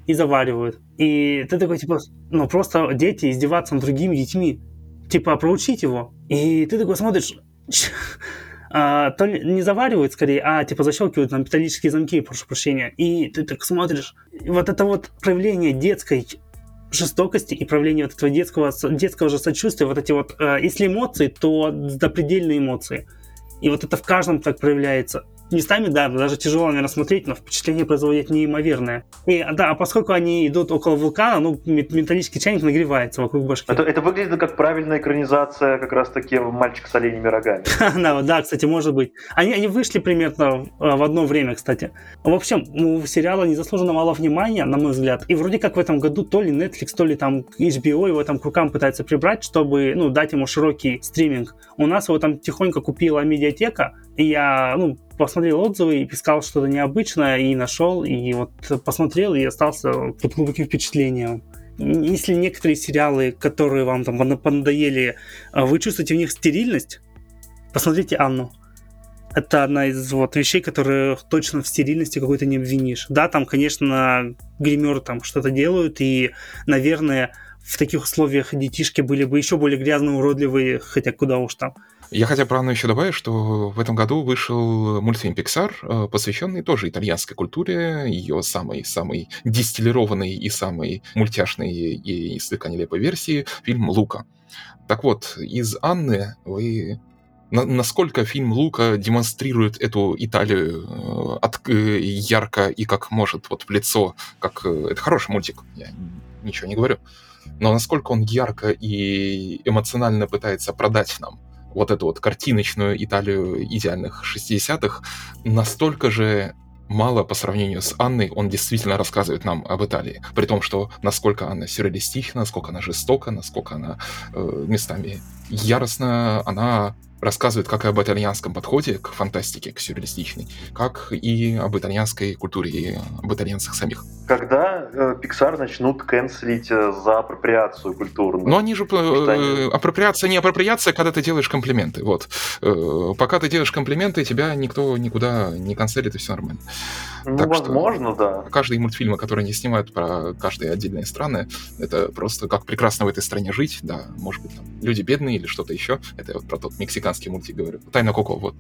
и заваривают. И ты такой, типа, ну, просто дети издеваться над другими детьми. Типа, проучить его. И ты такой смотришь, а, то не заваривают скорее, а типа защелкивают на металлические замки, прошу прощения. И ты так смотришь. вот это вот проявление детской жестокости и проявления вот этого детского, детского же сочувствия, вот эти вот, э, если эмоции, то запредельные эмоции. И вот это в каждом так проявляется местами, да, даже тяжело, наверное, смотреть, но впечатление производит неимоверное. И, да, а поскольку они идут около вулкана, ну, металлический чайник нагревается вокруг башки. Это, это выглядит как правильная экранизация как раз-таки «Мальчик с оленями рогами». <laughs> да, да, кстати, может быть. Они, они вышли примерно в одно время, кстати. В общем, у сериала незаслуженно мало внимания, на мой взгляд. И вроде как в этом году то ли Netflix, то ли там HBO его там к рукам пытается прибрать, чтобы, ну, дать ему широкий стриминг. У нас его там тихонько купила медиатека, и я, ну, посмотрел отзывы и искал что-то необычное, и нашел, и вот посмотрел, и остался под глубоким впечатлением. Если некоторые сериалы, которые вам там понадоели, а, вы чувствуете в них стерильность, посмотрите Анну. Это одна из вот вещей, которые точно в стерильности какой-то не обвинишь. Да, там, конечно, гримеры там что-то делают, и, наверное, в таких условиях детишки были бы еще более грязные, уродливые, хотя куда уж там. Я хотя бы рано еще добавить, что в этом году вышел мультфильм Pixar, э, посвященный тоже итальянской культуре, ее самой-самой дистиллированной и самой мультяшной и слегка нелепой версии, фильм «Лука». Так вот, из Анны вы на, насколько фильм Лука демонстрирует эту Италию э, от, э, ярко и как может, вот в лицо, как это хороший мультик, я ничего не говорю, но насколько он ярко и эмоционально пытается продать нам вот эту вот картиночную Италию идеальных 60-х, настолько же мало по сравнению с Анной он действительно рассказывает нам об Италии. При том, что насколько Анна сюрреалистична, насколько она жестока, насколько она э, местами яростна, она рассказывает как и об итальянском подходе к фантастике, к сюрреалистичной, как и об итальянской культуре и об итальянцах самих. когда э, Pixar начнут канцелить э, за апроприацию культурную? Но они же... э, Апроприация не апроприация, когда ты делаешь комплименты. Вот. Э, Пока ты делаешь комплименты, тебя никто никуда не канцелит, и все нормально. ну, так что- возможно, да. Каждые мультфильмы, которые они снимают про каждые отдельные страны, это просто как прекрасно в этой стране жить, да, может быть, там, люди бедные или что-то еще. Это вот про тот мексиканский мультик говорю. Тайна Коко, вот.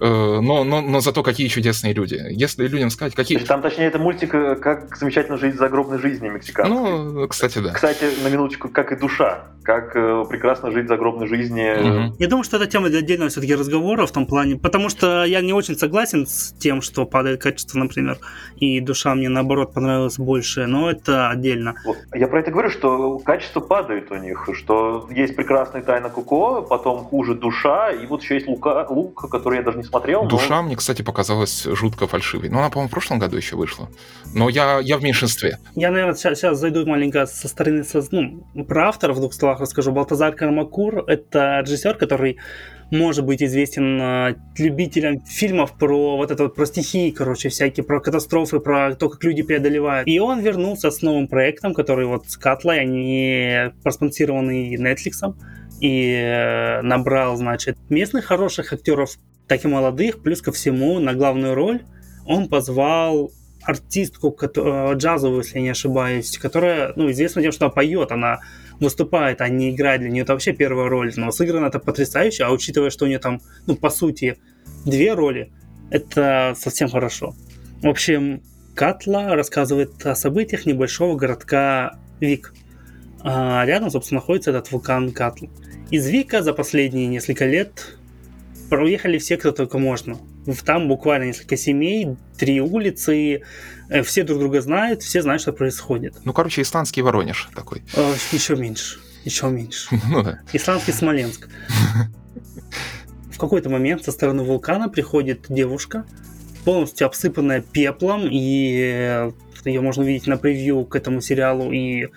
Э, Но, но, но зато какие чудесные люди. Если людям сказать, То какие... есть там, точнее, это мультик э, «Как замечательно жить загробной жизни» мексиканский. Ну, кстати, да. Кстати, на минуточку, как и душа. Как э, прекрасно жить загробной жизни. Мгм. Я думаю, что это тема для отдельного все-таки разговора в том плане, потому что я не очень согласен с тем, что падает качество, например, и душа мне наоборот понравилась больше, но это отдельно. Вот. Я про это говорю, что качество падает у них, что есть прекрасная тайна Куко, потом хуже душа, и вот еще есть Лука, Лук, который я даже не смотрел. но- Душа мне, кстати, показалась жутко фальшивой. Ну, она, по-моему, в прошлом году еще вышла. Но я, я в меньшинстве. Я, наверное, сейчас, зайду маленько со стороны, со- ну, про автора в двух словах расскажу. Балтазар Кармакур — это режиссер, который может быть известен э, любителям фильмов про вот это вот, про стихии, короче, всякие, про катастрофы, про то, как люди преодолевают. И он вернулся с новым проектом, который вот с Катлой, они проспонсированы Netflix, и э, набрал, значит, местных хороших актеров, так и молодых, плюс ко всему на главную роль он позвал артистку э, джазовую, если я не ошибаюсь, которая, ну, известна тем, что она поет, она выступает, а не играет. Для нее это вообще первая роль, но сыграно это потрясающе, а учитывая, что у нее там, ну, по сути, две роли, это совсем хорошо. В общем, Катла рассказывает о событиях небольшого городка Вик. А рядом, собственно, находится этот вулкан Катл. Из Вика за последние несколько лет проехали все, кто только можно. Там буквально несколько семей, три улицы, э, все друг друга знают, все знают, что происходит. Ну, короче, исландский Воронеж такой. Э, Еще меньше, еще меньше. <laughs> Ну да. Исландский Смоленск. <laughs> В какой-то момент со стороны вулкана приходит девушка, полностью обсыпанная пеплом, и ее можно увидеть на превью к этому сериалу, и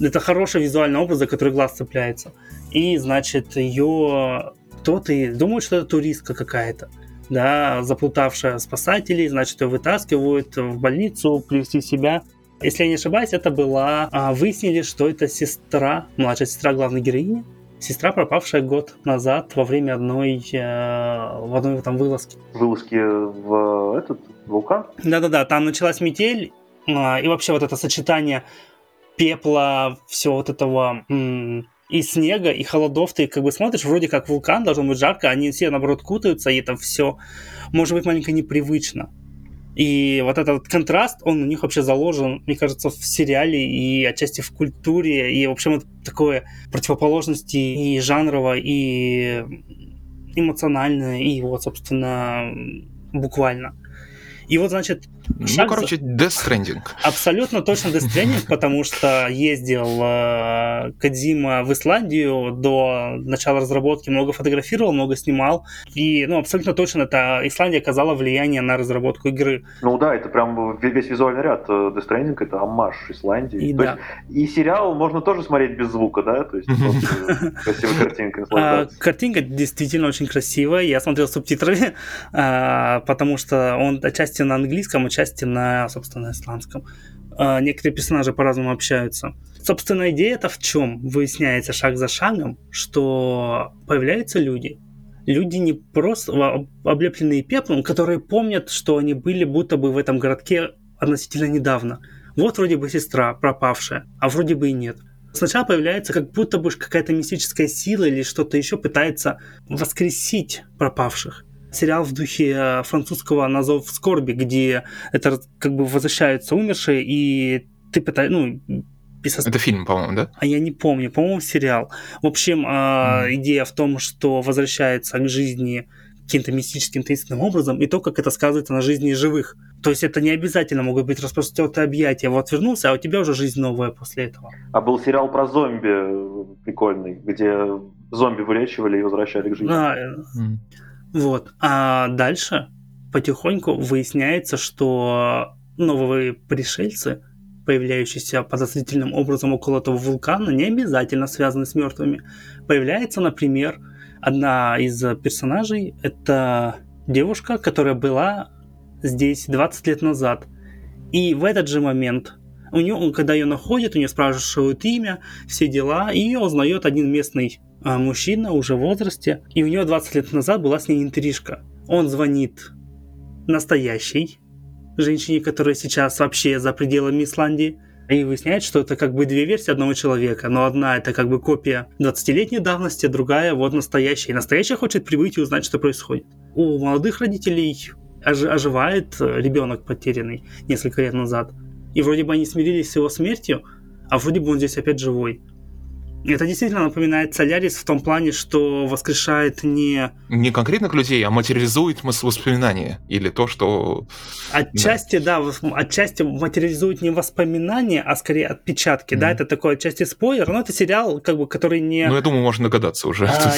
это хороший визуальный образ, за который глаз цепляется. И, значит, ее кто-то думает, что это туристка какая-то, да, заплутавшая спасателей, значит, ее вытаскивают в больницу, привести себя. Если я не ошибаюсь, это была... а, выяснили, что это сестра, младшая сестра главной героини, сестра, пропавшая год назад во время одной, э, в одной там вылазки. Вылазки в этот вулкан. Да-да-да, там началась метель, а, и вообще вот это сочетание пепла, все вот этого м, и снега, и холодов, ты как бы смотришь, вроде как вулкан, должно быть жарко, они все, наоборот, кутаются, и это все может быть маленько непривычно. И вот этот контраст, он у них вообще заложен, мне кажется, в сериале и отчасти в культуре, и, в общем, это такое противоположности и жанрово, и эмоционально, и вот, собственно, буквально. И вот, значит, Ну, Шаг короче, Death Stranding. Абсолютно точно Death Stranding, потому что ездил э, Кадзима в Исландию до начала разработки, много фотографировал, много снимал. И, ну, абсолютно точно это Исландия оказала влияние на разработку игры. Ну да, это прям ве- весь визуальный ряд. э, Death Stranding это аммаж Исландии. И То да. есть, и сериал можно тоже смотреть без звука, да? То есть просто красивой картинкой А, картинка действительно очень красивая. Я смотрел субтитрами, а, потому что он отчасти на английском, отчасти на, собственно, исландском. А, некоторые персонажи по-разному общаются. Собственно, идея это в чем? Выясняется шаг за шагом, что появляются люди. Люди не просто об- облепленные пеплом, которые помнят, что они были будто бы в этом городке относительно недавно. Вот вроде бы сестра пропавшая, а вроде бы и нет. Сначала появляется как будто бы какая-то мистическая сила или что-то еще пытается воскресить пропавших. Сериал в духе э, французского «Назов скорби», где это как бы возвращаются умершие, и ты пытаешься, ну, ос- Это фильм, по-моему, да? а я не помню, по-моему, сериал. В общем, Мгм. идея в том, что возвращается к жизни каким-то мистическим таинственным образом, и то, как это сказывается на жизни живых. То есть это не обязательно могут быть распростертые объятия. Вот вернулся, а у тебя уже жизнь новая после этого. А был сериал про зомби э, прикольный, где зомби вылечивали и возвращали к жизни. А, М. Вот. А дальше потихоньку выясняется, что новые пришельцы, появляющиеся подозрительным образом около этого вулкана, не обязательно связаны с мертвыми. Появляется, например, одна из персонажей, это девушка, которая была здесь 20 лет назад. И в этот же момент У нее, когда ее находят, у нее спрашивают имя, все дела, и ее узнает один местный мужчина уже в возрасте, и у нее 20 лет назад была с ней интрижка. Он звонит настоящей женщине, которая сейчас вообще за пределами Исландии, и выясняет, что это как бы две версии одного человека, но одна это как бы копия 20-летней давности, другая вот настоящая. И настоящая хочет прибыть и узнать, что происходит. У молодых родителей оживает ребенок потерянный несколько лет назад. И вроде бы они смирились с его смертью, а вроде бы он здесь опять живой. Это действительно напоминает Солярис в том плане, что воскрешает не... Не конкретных людей, а материализует воспоминания. Или то, что... Отчасти, да, да отчасти материализует не воспоминания, а скорее отпечатки. Mm-hmm. Да, это такой отчасти спойлер, но это сериал, как бы, который не... Ну, я думаю, можно догадаться уже. А,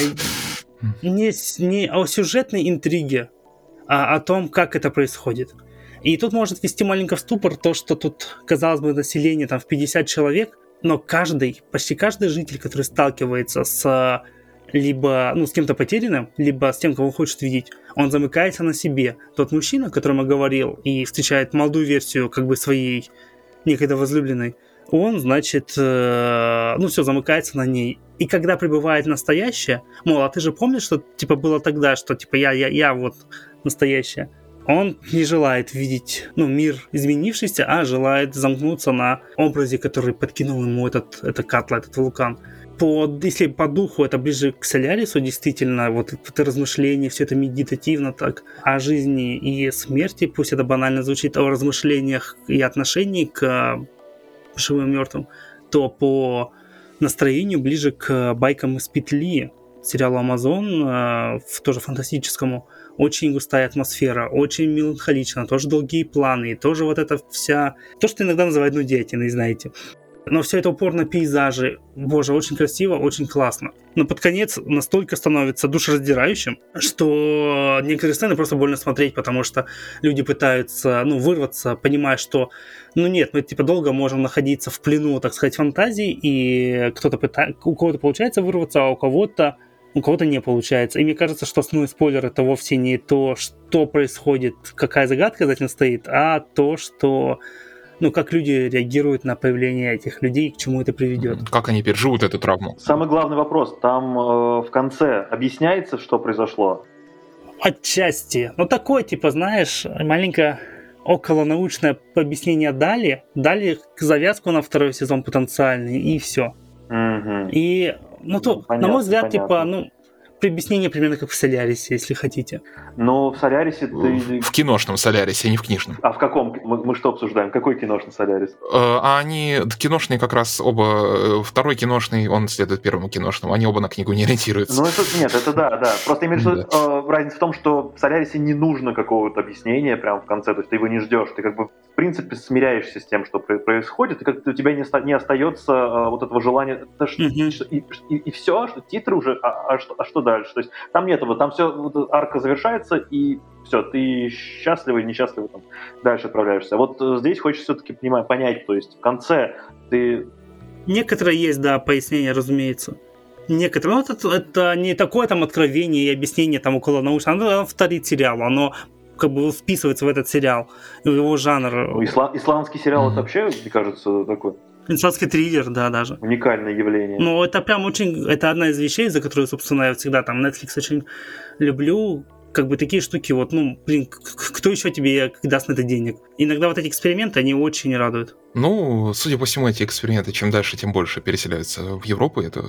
<laughs> не, не о сюжетной интриге, а о том, как это происходит. И тут может вести маленько в ступор то, что тут, казалось бы, население там в 50 человек, но каждый, почти каждый житель, который сталкивается с либо ну, с кем-то потерянным, либо с тем, кого хочет видеть, он замыкается на себе. Тот мужчина, о котором я говорил, и встречает молодую версию как бы своей некогда возлюбленной, он, значит, э, ну все, замыкается на ней. И когда прибывает настоящее, мол, а ты же помнишь, что типа было тогда, что типа я, я, я вот настоящее он не желает видеть ну, мир изменившийся, а желает замкнуться на образе, который подкинул ему этот, это катла, этот вулкан. По, если по духу это ближе к Солярису, действительно, вот это размышление, все это медитативно так, о жизни и смерти, пусть это банально звучит, о размышлениях и отношении к живым и мертвым, то по настроению ближе к байкам из петли, сериалу Амазон, э, тоже фантастическому, очень густая атмосфера, очень меланхолично, тоже долгие планы, тоже вот это вся... То, что иногда называют нудятиной, знаете. Но все это упор на пейзажи. Боже, очень красиво, очень классно. Но под конец настолько становится душераздирающим, что некоторые сцены просто больно смотреть, потому что люди пытаются, ну, вырваться, понимая, что, ну нет, мы типа долго можем находиться в плену, так сказать, фантазии, и кто-то пытается, у кого-то получается вырваться, а у кого-то у кого-то не получается. И мне кажется, что основной спойлер это вовсе не то, что происходит, какая загадка за этим стоит, а то, что ну, как люди реагируют на появление этих людей, к чему это приведет. Как они переживут эту травму? Самый главный вопрос, там э, в конце объясняется, что произошло? Отчасти. Ну, такое, типа, знаешь, маленькое околонаучное объяснение дали, дали завязку на второй сезон потенциальный, и все. Угу. И ну, то, понятно, на мой взгляд, типа, понятно. типа, ну, объяснение примерно как в Солярисе, если хотите. Но в Солярисе ты... В киношном Солярисе, а не в книжном. А в каком? Мы, мы что обсуждаем? Какой киношный Солярис? Э, а они киношные как раз оба... Э, второй киношный, он следует первому киношному. Они оба на книгу не ориентируются. Ну, это, нет, это да, да. Просто в виду, э, разница в том, что в Солярисе не нужно какого-то объяснения прямо в конце, то есть ты его не ждешь. Ты как бы, принципе, смиряешься с тем, что происходит, и как-то у тебя не, не остается э, вот этого желания... Это, mm-hmm. и, и, и все, что титры уже, а, а, что, а что дальше? То есть там нет этого, там все, вот, арка завершается, и все, ты счастливый, несчастливый, там, дальше отправляешься. Вот э, здесь хочется все-таки понимать, понять, то есть в конце ты... Некоторые есть, да, пояснения, разумеется. Некоторые, ну, это, это не такое там откровение и объяснение там около научного, оно повторит сериал, оно как бы вписывается в этот сериал, в его жанр. Ну, исла- исландский сериал это вообще, мне кажется, такой Французский триллер, да, даже. Уникальное явление. Ну, это прям очень... Это одна из вещей, за которую, собственно, я всегда там Netflix очень люблю. Как бы такие штуки, вот, ну, блин, кто еще тебе даст на это денег? Иногда вот эти эксперименты, они очень радуют. Ну, судя по всему, эти эксперименты чем дальше, тем больше переселяются в Европу. Это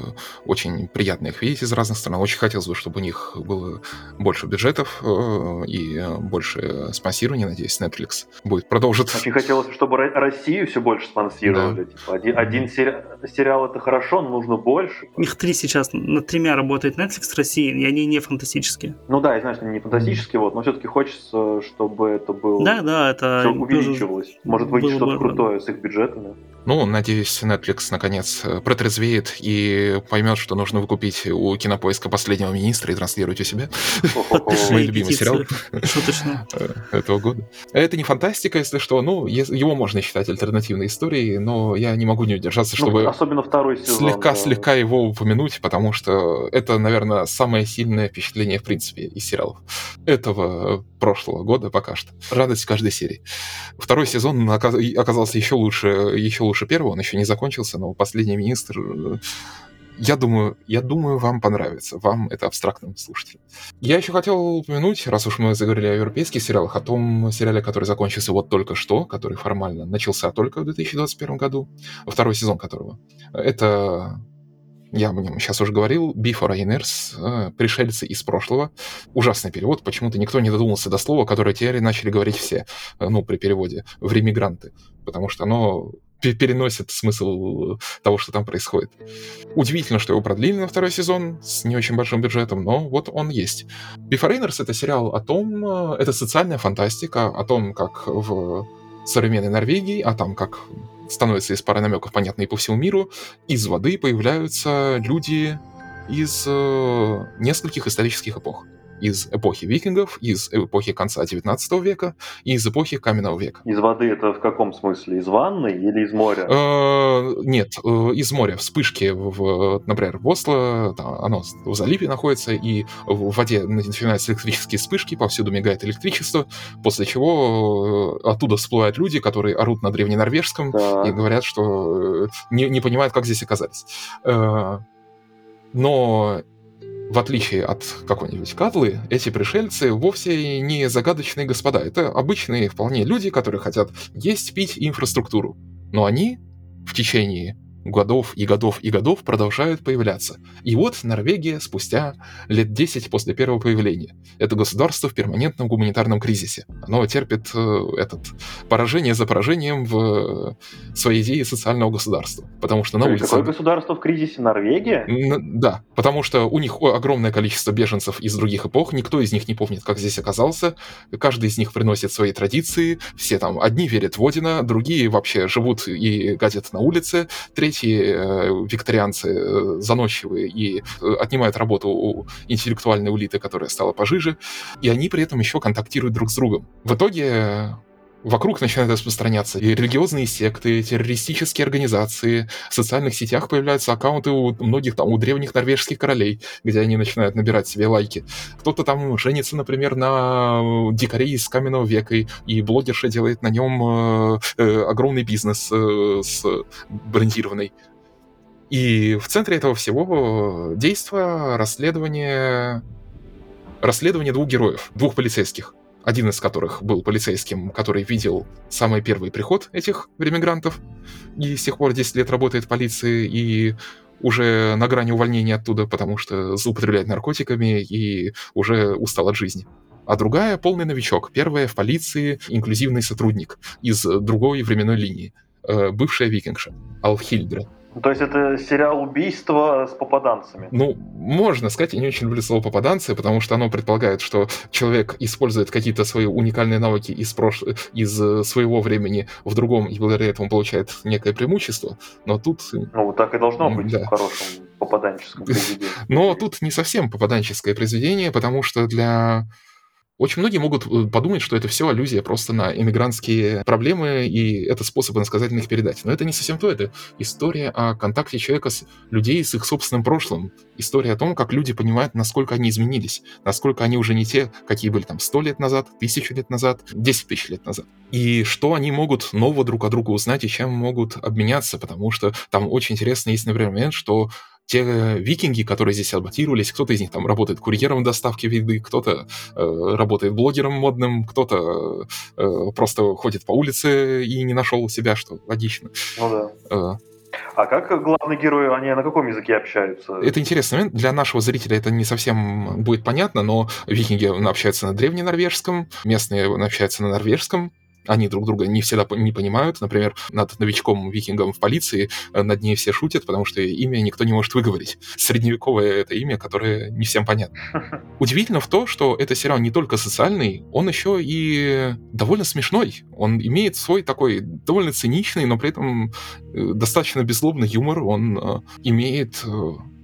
очень приятно их видеть из разных стран. Очень хотелось бы, чтобы у них было больше бюджетов э, и больше спонсирования. Надеюсь, Netflix будет продолжить. Очень хотелось, чтобы Россию все больше спонсировали. Да. Типа, один, один сери- сериал это хорошо, но нужно больше. Их три сейчас, над тремя работает Netflix в России, и они не фантастические. Ну да, я знаю, что они не фантастические, вот, но все-таки хочется, чтобы это было... Да, да, это... увеличивалось. Может быть, что-то крутое с их бюджетами. Ну, надеюсь, Netflix наконец э, протрезвеет и поймет, что нужно выкупить у кинопоиска последнего министра и транслировать у себя. Мой любимый сериал <laughs> э, этого года. Это не фантастика, если что. Ну, его можно считать альтернативной историей, но я не могу не удержаться, ну, чтобы... Особенно второй сезон. Слегка-слегка его упомянуть, потому что это, наверное, самое сильное впечатление, в принципе, из сериалов. Этого прошлого года пока что. Радость каждой серии. Второй сезон оказался еще лучше, еще лучше первого, он еще не закончился, но последний министр я думаю, я думаю, вам понравится. Вам это абстрактным слушателям. Я еще хотел упомянуть, раз уж мы заговорили о европейских сериалах, о том сериале, который закончился вот только что, который формально начался только в 2021 году, второй сезон которого. Это я об нем сейчас уже говорил, Before э, пришельцы из прошлого. Ужасный перевод, почему-то никто не додумался до слова, которое теперь начали говорить все, э, ну, при переводе, в ремигранты, потому что оно переносит смысл того, что там происходит. Удивительно, что его продлили на второй сезон с не очень большим бюджетом, но вот он есть. Before это сериал о том, э, это социальная фантастика, о том, как в современной Норвегии, а там как становится из пары намеков понятные по всему миру, из воды появляются люди из э, нескольких исторических эпох из эпохи викингов, из эпохи конца 19 века и из эпохи каменного века. Из воды это в каком смысле? Из ванны или из моря? Э, нет, э, из моря. Вспышки, в, например, в Осло, оно в заливе находится, и в воде начинаются электрические вспышки, повсюду мигает электричество, после чего э, оттуда всплывают люди, которые орут на древненорвежском да. и говорят, что не, не понимают, как здесь оказались. Но в отличие от какой-нибудь Катлы, эти пришельцы вовсе не загадочные господа. Это обычные вполне люди, которые хотят есть, пить инфраструктуру. Но они в течение годов и годов и годов продолжают появляться. И вот Норвегия спустя лет 10 после первого появления. Это государство в перманентном гуманитарном кризисе. Оно терпит э, этот поражение за поражением в э, своей идее социального государства. Потому что на улице... Какое государство в кризисе? Норвегия? Н- да, потому что у них огромное количество беженцев из других эпох, никто из них не помнит, как здесь оказался, каждый из них приносит свои традиции, все там, одни верят в Одина, другие вообще живут и гадят на улице, третьи эти э, викторианцы э, заносчивые и э, отнимают работу у интеллектуальной улиты, которая стала пожиже, и они при этом еще контактируют друг с другом. В итоге вокруг начинают распространяться и религиозные секты, террористические организации, в социальных сетях появляются аккаунты у многих там, у древних норвежских королей, где они начинают набирать себе лайки. Кто-то там женится, например, на дикаре из каменного века, и блогерша делает на нем э, э, огромный бизнес э, с брендированный. И в центре этого всего действо расследование расследование двух героев, двух полицейских один из которых был полицейским, который видел самый первый приход этих ремигрантов, и с тех пор 10 лет работает в полиции, и уже на грани увольнения оттуда, потому что злоупотребляет наркотиками и уже устал от жизни. А другая — полный новичок, первая в полиции инклюзивный сотрудник из другой временной линии, э, бывшая викингша, Алхильдра. Ну, то есть это сериал убийства с попаданцами? Ну, можно сказать, я не очень люблю слово попаданцы, потому что оно предполагает, что человек использует какие-то свои уникальные навыки из, прош... из э, своего времени в другом, и благодаря этому получает некое преимущество. Но тут... Ну, вот так и должно быть да. в хорошем попаданческом <laughs> произведении. Но тут не совсем попаданческое произведение, потому что для очень многие могут э, подумать, что это все аллюзия просто на иммигрантские проблемы, и это способ иносказательно их передать. Но это не совсем то, это история о контакте человека с людей с их собственным прошлым. История о том, как люди понимают, насколько они изменились, насколько они уже не те, какие были там сто лет назад, тысячу лет назад, десять тысяч лет назад. И что они могут нового друг о друга узнать и чем могут обменяться, потому что там очень интересно есть, например, момент, что те викинги, которые здесь адаптировались, кто-то из них там работает курьером доставки еды, кто-то э, работает блогером модным, кто-то э, просто ходит по улице и не нашел себя, что логично. Ну да. Э, а как главные герои, они на каком языке общаются? Это интересный момент. Для нашего зрителя это не совсем будет понятно, но викинги общаются на древненорвежском, местные общаются на норвежском, они друг друга не всегда не понимают. Например, над новичком-викингом в полиции э, над ней все шутят, потому что имя никто не может выговорить. Средневековое это имя, которое не всем понятно. <laughs> Удивительно в то, что это сериал не только социальный, он еще и довольно смешной. Он имеет свой такой довольно циничный, но при этом э, достаточно беззлобный юмор. Он э, имеет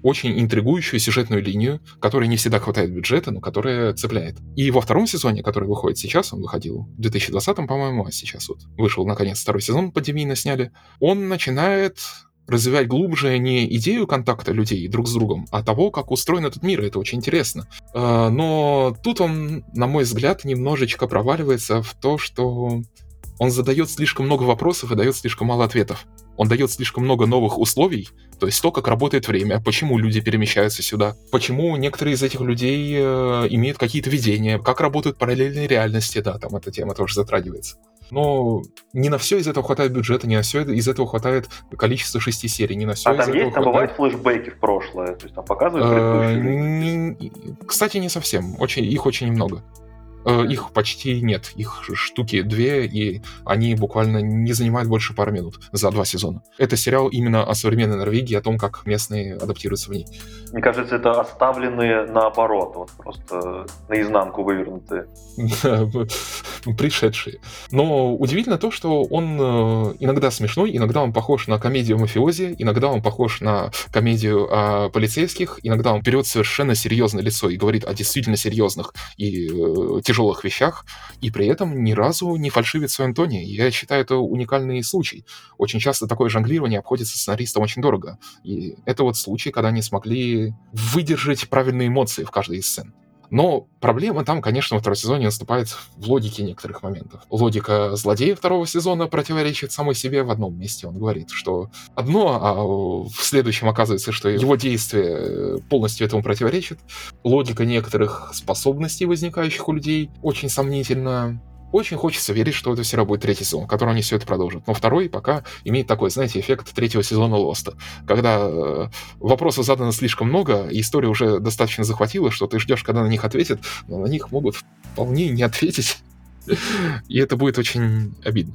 очень интригующую сюжетную линию, которой не всегда хватает бюджета, но которая цепляет. И во втором сезоне, который выходит сейчас, он выходил в 2020, по-моему, а сейчас вот вышел наконец второй сезон, пандемийно сняли, он начинает развивать глубже не идею контакта людей друг с другом, а того, как устроен этот мир. Это очень интересно. Э, но тут он, на мой взгляд, немножечко проваливается в то, что он задает слишком много вопросов и дает слишком мало ответов. Он дает слишком много новых условий, то есть то, как работает время, почему люди перемещаются сюда, почему некоторые из этих людей э, имеют какие-то видения, как работают параллельные реальности, да, там эта тема тоже затрагивается. Но не на все из этого хватает бюджета, не на все из этого хватает количество шести серий, не на все а из там этого есть, там хватает... бывают флешбеки в прошлое, то есть там показывают Э, предыдущие. Кстати, не совсем. Очень, их очень немного. Э, Их почти нет. Их штуки две, и они буквально не занимают больше пары минут за два сезона. Это сериал именно о современной Норвегии, о том, как местные адаптируются в ней. Мне кажется, это оставленные наоборот, вот просто наизнанку вывернутые. <laughs> Пришедшие. Но удивительно то, что он э, иногда смешной, иногда он похож на комедию мафиози, иногда он похож на комедию о полицейских, иногда он берет совершенно серьезное лицо и говорит о действительно серьезных и э, тяжелых вещах, и при этом ни разу не фальшивит в своем тоне. Я считаю, это уникальный случай. Очень часто такое жонглирование обходится сценаристам очень дорого. И это вот случай, когда они смогли выдержать правильные эмоции в каждой из сцен. Но проблема там, конечно, во втором сезоне наступает в логике некоторых моментов. Логика злодея второго сезона противоречит самой себе в одном месте. Он говорит, что одно, а в следующем оказывается, что его действие полностью этому противоречит. Логика некоторых способностей, возникающих у людей, очень сомнительна. Очень хочется верить, что это все равно будет третий сезон, в котором они все это продолжат. Но второй пока имеет такой, знаете, эффект третьего сезона Лоста. Когда э, вопросов задано слишком много, и история уже достаточно захватила, что ты ждешь, когда на них ответят, но на них могут вполне не ответить. И это будет очень обидно.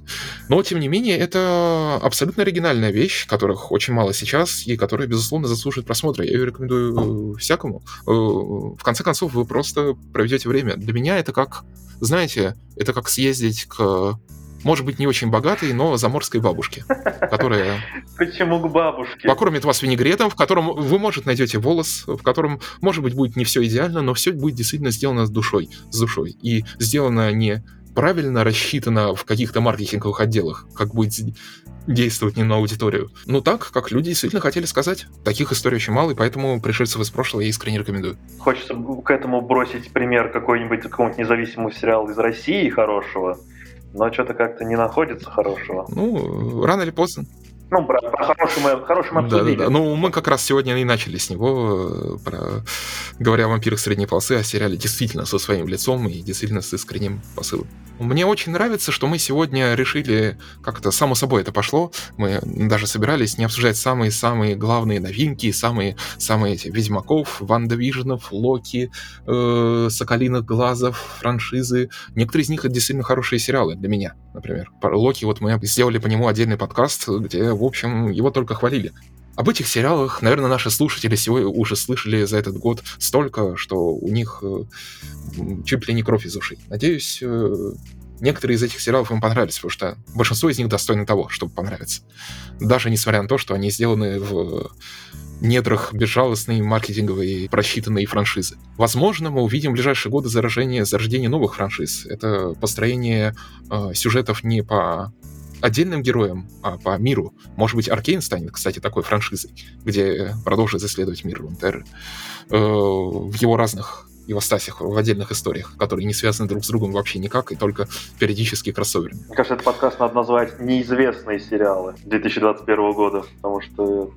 Но, тем не менее, это абсолютно оригинальная вещь, которых очень мало сейчас, и которая, безусловно, заслуживает просмотра. Я ее рекомендую всякому. Э, В конце концов, вы просто проведете время. Для меня это как, знаете, это как съездить к может быть, не очень богатой, но заморской бабушке, которая Почему к бабушке? покормит вас винегретом, в котором вы, может, найдете волос, в котором, может быть, будет не все идеально, но все будет действительно сделано с душой, с душой. И сделано не правильно рассчитано в каких-то маркетинговых отделах, как будет действовать не на аудиторию. Ну так, как люди действительно хотели сказать. Таких историй очень мало, и поэтому пришельцев из прошлого я искренне рекомендую. Хочется к этому бросить пример какой-нибудь какого-нибудь независимого сериала из России хорошего, но что-то как-то не находится хорошего. Ну, рано или поздно. Ну, про, про хороший мы, хороший мы Да, да, да. Ну, мы как раз сегодня и начали с него, э, про... говоря о вампирах средней полосы, о сериале действительно со своим лицом и действительно с искренним посылом. Мне очень нравится, что мы сегодня решили, как-то само собой это пошло, мы даже собирались не обсуждать самые-самые главные новинки, самые, самые эти Ведьмаков, Ванда Виженов, Локи, э, Соколиных Глазов, франшизы. Некоторые из них это действительно хорошие сериалы для меня, например. Локи вот мы сделали по нему отдельный подкаст, где, в общем, его только хвалили. Об этих сериалах, наверное, наши слушатели сегодня уже слышали за этот год столько, что у них э, чуть ли не кровь из ушей. Надеюсь, э, некоторые из этих сериалов им понравились, потому что большинство из них достойны того, чтобы понравиться. Даже несмотря на то, что они сделаны в недрах безжалостной маркетинговой просчитанной франшизы. Возможно, мы увидим в ближайшие годы заражение, зарождение новых франшиз. Это построение э, сюжетов не по отдельным героям, а по миру. Может быть, Аркейн станет, кстати, такой франшизой, где продолжит исследовать мир Рунтеры э, в его разных его стасях, в отдельных историях, которые не связаны друг с другом вообще никак, и только периодически кроссоверами. Мне кажется, этот подкаст надо назвать «Неизвестные сериалы 2021 года», потому что...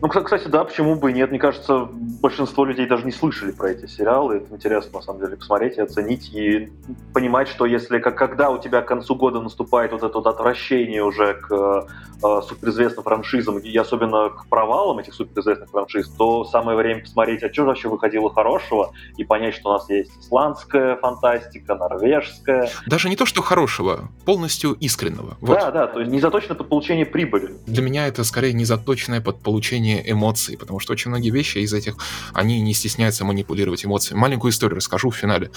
Ну, кстати- да, почему бы и нет. Мне кажется, большинство людей даже не слышали про эти сериалы. Это интересно, на самом деле, посмотреть и оценить, и понимать, что если, как, когда у тебя к концу года наступает вот это вот отвращение уже к э, суперизвестным франшизам, и особенно к провалам этих суперизвестных франшиз, то самое время посмотреть, а что вообще выходило хорошего, и понять, что у нас есть исландская фантастика, норвежская. Даже не то, что хорошего, полностью искреннего. Вот. Да, да, то есть не заточено под получение прибыли. Для меня это скорее не заточенное под получение эмоций, потому что очень многие вещи из этих, они не стесняются манипулировать эмоциями. Маленькую историю расскажу в финале.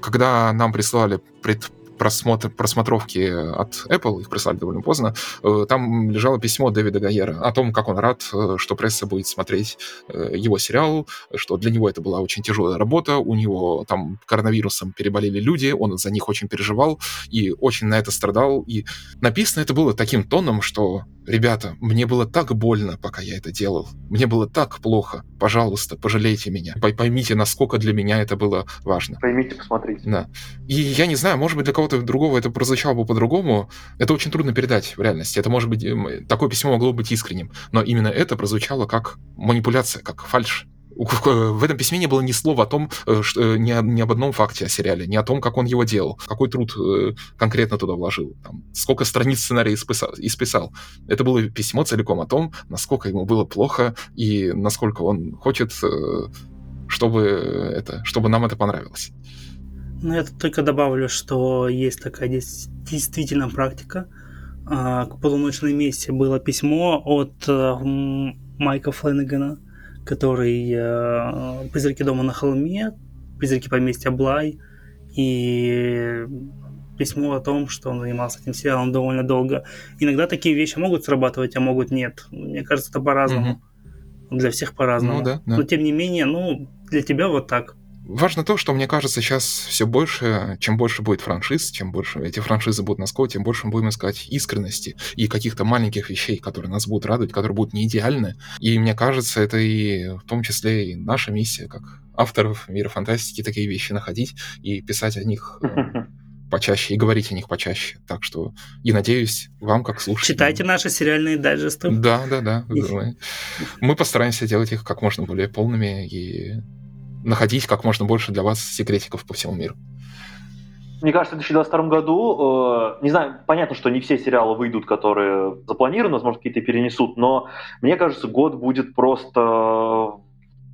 Когда нам прислали пред просмотр, просмотровки от Apple, их прислали довольно поздно, э, там лежало письмо Дэвида Гайера о том, как он рад, э, что пресса будет смотреть э, его сериал, что для него это была очень тяжелая работа, у него там коронавирусом переболели люди, он за них очень переживал и очень на это страдал. И написано это было таким тоном, что Ребята, мне было так больно, пока я это делал. Мне было так плохо. Пожалуйста, пожалейте меня. Поймите, насколько для меня это было важно. Поймите, посмотрите. Да. И я не знаю, может быть, для кого-то другого это прозвучало бы по-другому. Это очень трудно передать в реальности. Это может быть... Эм, такое письмо могло быть искренним. Но именно это прозвучало как манипуляция, как фальш. В этом письме не было ни слова о том, э, что, э, ни, ни об одном факте о сериале, ни о том, как он его делал, какой труд э, конкретно туда вложил, там, сколько страниц сценария исписал, исписал. Это было письмо целиком о том, насколько ему было плохо и насколько он хочет, чтобы, это, чтобы нам это понравилось. Ну, я только добавлю, что есть такая действительно практика. А, к полуночной месте было письмо от Майка Фленнегана, который э, «Призраки дома на холме», «Призраки поместья Блай» и письмо о том, что он занимался этим сериалом довольно долго. Иногда такие вещи могут срабатывать, а могут нет. Мне кажется, это по-разному. Угу. Для всех по-разному. Ну, да, да. Но тем не менее, ну, для тебя вот так. Важно то, что мне кажется, сейчас все больше, чем больше будет франшиз, чем больше эти франшизы будут нас тем больше мы будем искать искренности и каких-то маленьких вещей, которые нас будут радовать, которые будут не идеальны. И мне кажется, это и в том числе и наша миссия, как авторов мира фантастики, такие вещи находить и писать о них э, <laughs> почаще и говорить о них почаще. Так что и надеюсь, вам как слушателям... Читайте наши сериальные дайджесты. Да, да, да. <laughs> Мы постараемся делать их как можно более полными и находить как можно больше для вас секретиков по всему миру. Мне кажется, в 2022 году, э, не знаю, понятно, что не все сериалы выйдут, которые запланированы, возможно, какие-то перенесут, но мне кажется, год будет просто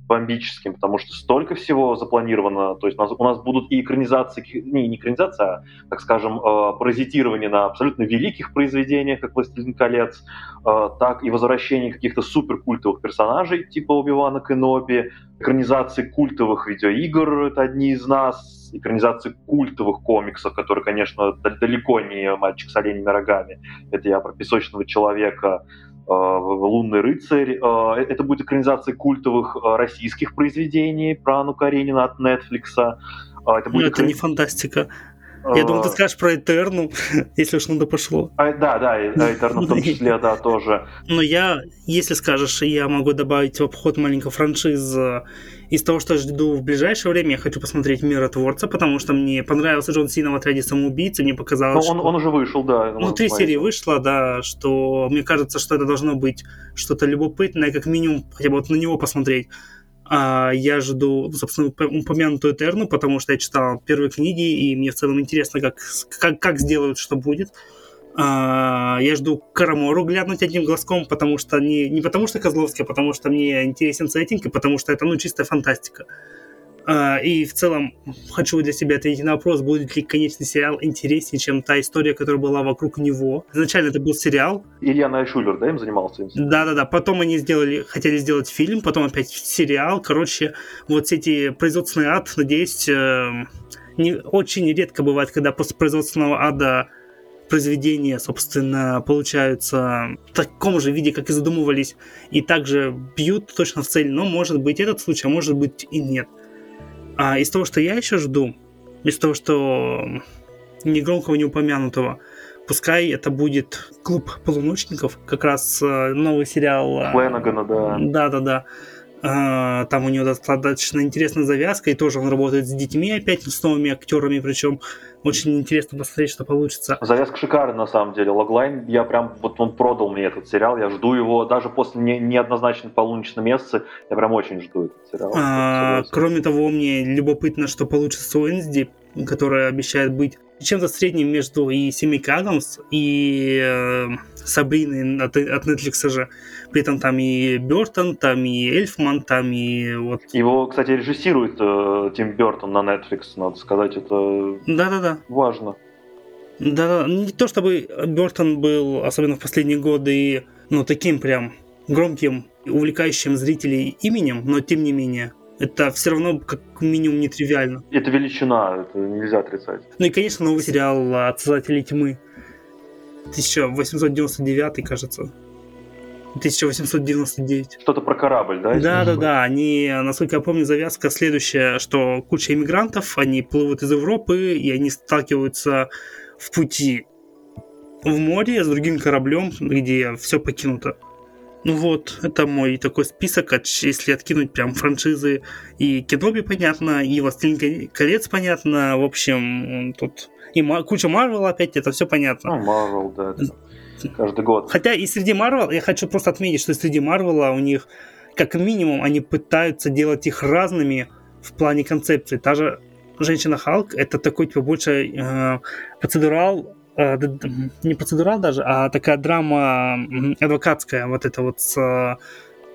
бомбическим, потому что столько всего запланировано. То есть у нас, у нас будут и экранизации, не, не экранизация, а, так скажем, э, паразитирование на абсолютно великих произведениях, как «Властелин колец», э, так и возвращение каких-то суперкультовых персонажей, типа Оби-Вана Кеноби, экранизации культовых видеоигр, это одни из нас, экранизации культовых комиксов, которые, конечно, далеко не «Мальчик с оленями рогами», это я про «Песочного человека», «Лунный рыцарь». Э, это будет экранизация культовых э, российских произведений про Анну Каренину от Netflix. Это, будет это не фантастика. Я думаю, ты скажешь про Этерну, <laughs> если уж надо пошло. А, да, да, Этерну в том <laughs> числе, да, тоже. Но я, если скажешь, я могу добавить в обход маленькой франшизы из того, что жду в ближайшее время, я хочу посмотреть «Миротворца», потому что мне понравился Джон Сина в отряде самоубийцы, мне показалось, Но он, что... он уже вышел, да. Ну, три серии вышло, да, что мне кажется, что это должно быть что-то любопытное, как минимум, хотя бы вот на него посмотреть. А я жду, собственно, упомянутую Этерну, потому что я читал первые книги, и мне в целом интересно, как, как, как сделают, что будет. А, я жду Карамору глянуть одним глазком, потому что не, не потому что Козловский, а потому что мне интересен сеттинг, и потому что это, ну, чистая фантастика. И в целом хочу для себя ответить на вопрос, будет ли конечный сериал интереснее, чем та история, которая была вокруг него. Изначально это был сериал. Илья Найшулер, да, им занимался? Да-да-да. Потом они сделали, хотели сделать фильм, потом опять сериал. Короче, вот все эти производственный ад, надеюсь, э, не, очень редко бывает, когда после производственного ада произведения, собственно, получаются в таком же виде, как и задумывались, и также бьют точно в цель. Но может быть этот случай, а может быть и нет. А из того, что я еще жду, из того, что негромкого, не упомянутого, пускай это будет клуб полуночников, как раз э, новый сериал. Э, Фленагана, да. Да-да-да. А, там у него достаточно интересная завязка, и тоже он работает с детьми опять, с новыми актерами, причем очень интересно посмотреть, что получится. Завязка шикарная, на самом деле. Логлайн, я прям, вот он продал мне этот сериал, я жду его, даже после не, неоднозначной полуночной месяца, я прям очень жду этот сериал. А, кроме того, мне любопытно, что получится с Уэнсди, которая обещает быть чем-то средним между и Семейкой Адамс, и э, Сабриной от, от Netflix же. При этом там и Бертон, там и Эльфман, там и вот... Его, кстати, режиссирует э, Тим Бертон на Netflix, надо сказать, это Да-да-да. важно. Да, не то чтобы Бертон был, особенно в последние годы, ну, таким прям громким, увлекающим зрителей именем, но тем не менее, это все равно как минимум нетривиально. Это величина, это нельзя отрицать. Ну и, конечно, новый сериал от создателей тьмы. 1899, кажется. 1899. Что-то про корабль, да? Да, да, да. Они, насколько я помню, завязка следующая, что куча иммигрантов, они плывут из Европы, и они сталкиваются в пути в море с другим кораблем, где все покинуто. Ну вот, это мой такой список, если откинуть прям франшизы. И Кеноби понятно, и Властелин колец понятно. В общем, тут и куча Марвел опять, это все понятно. Ну, Марвел, да. Каждый год. Хотя и среди Марвел, я хочу просто отметить, что среди Марвела у них, как минимум, они пытаются делать их разными в плане концепции. Та же Женщина Халк это такой типа больше э, процедурал не процедурал даже, а такая драма адвокатская, вот это вот с, э,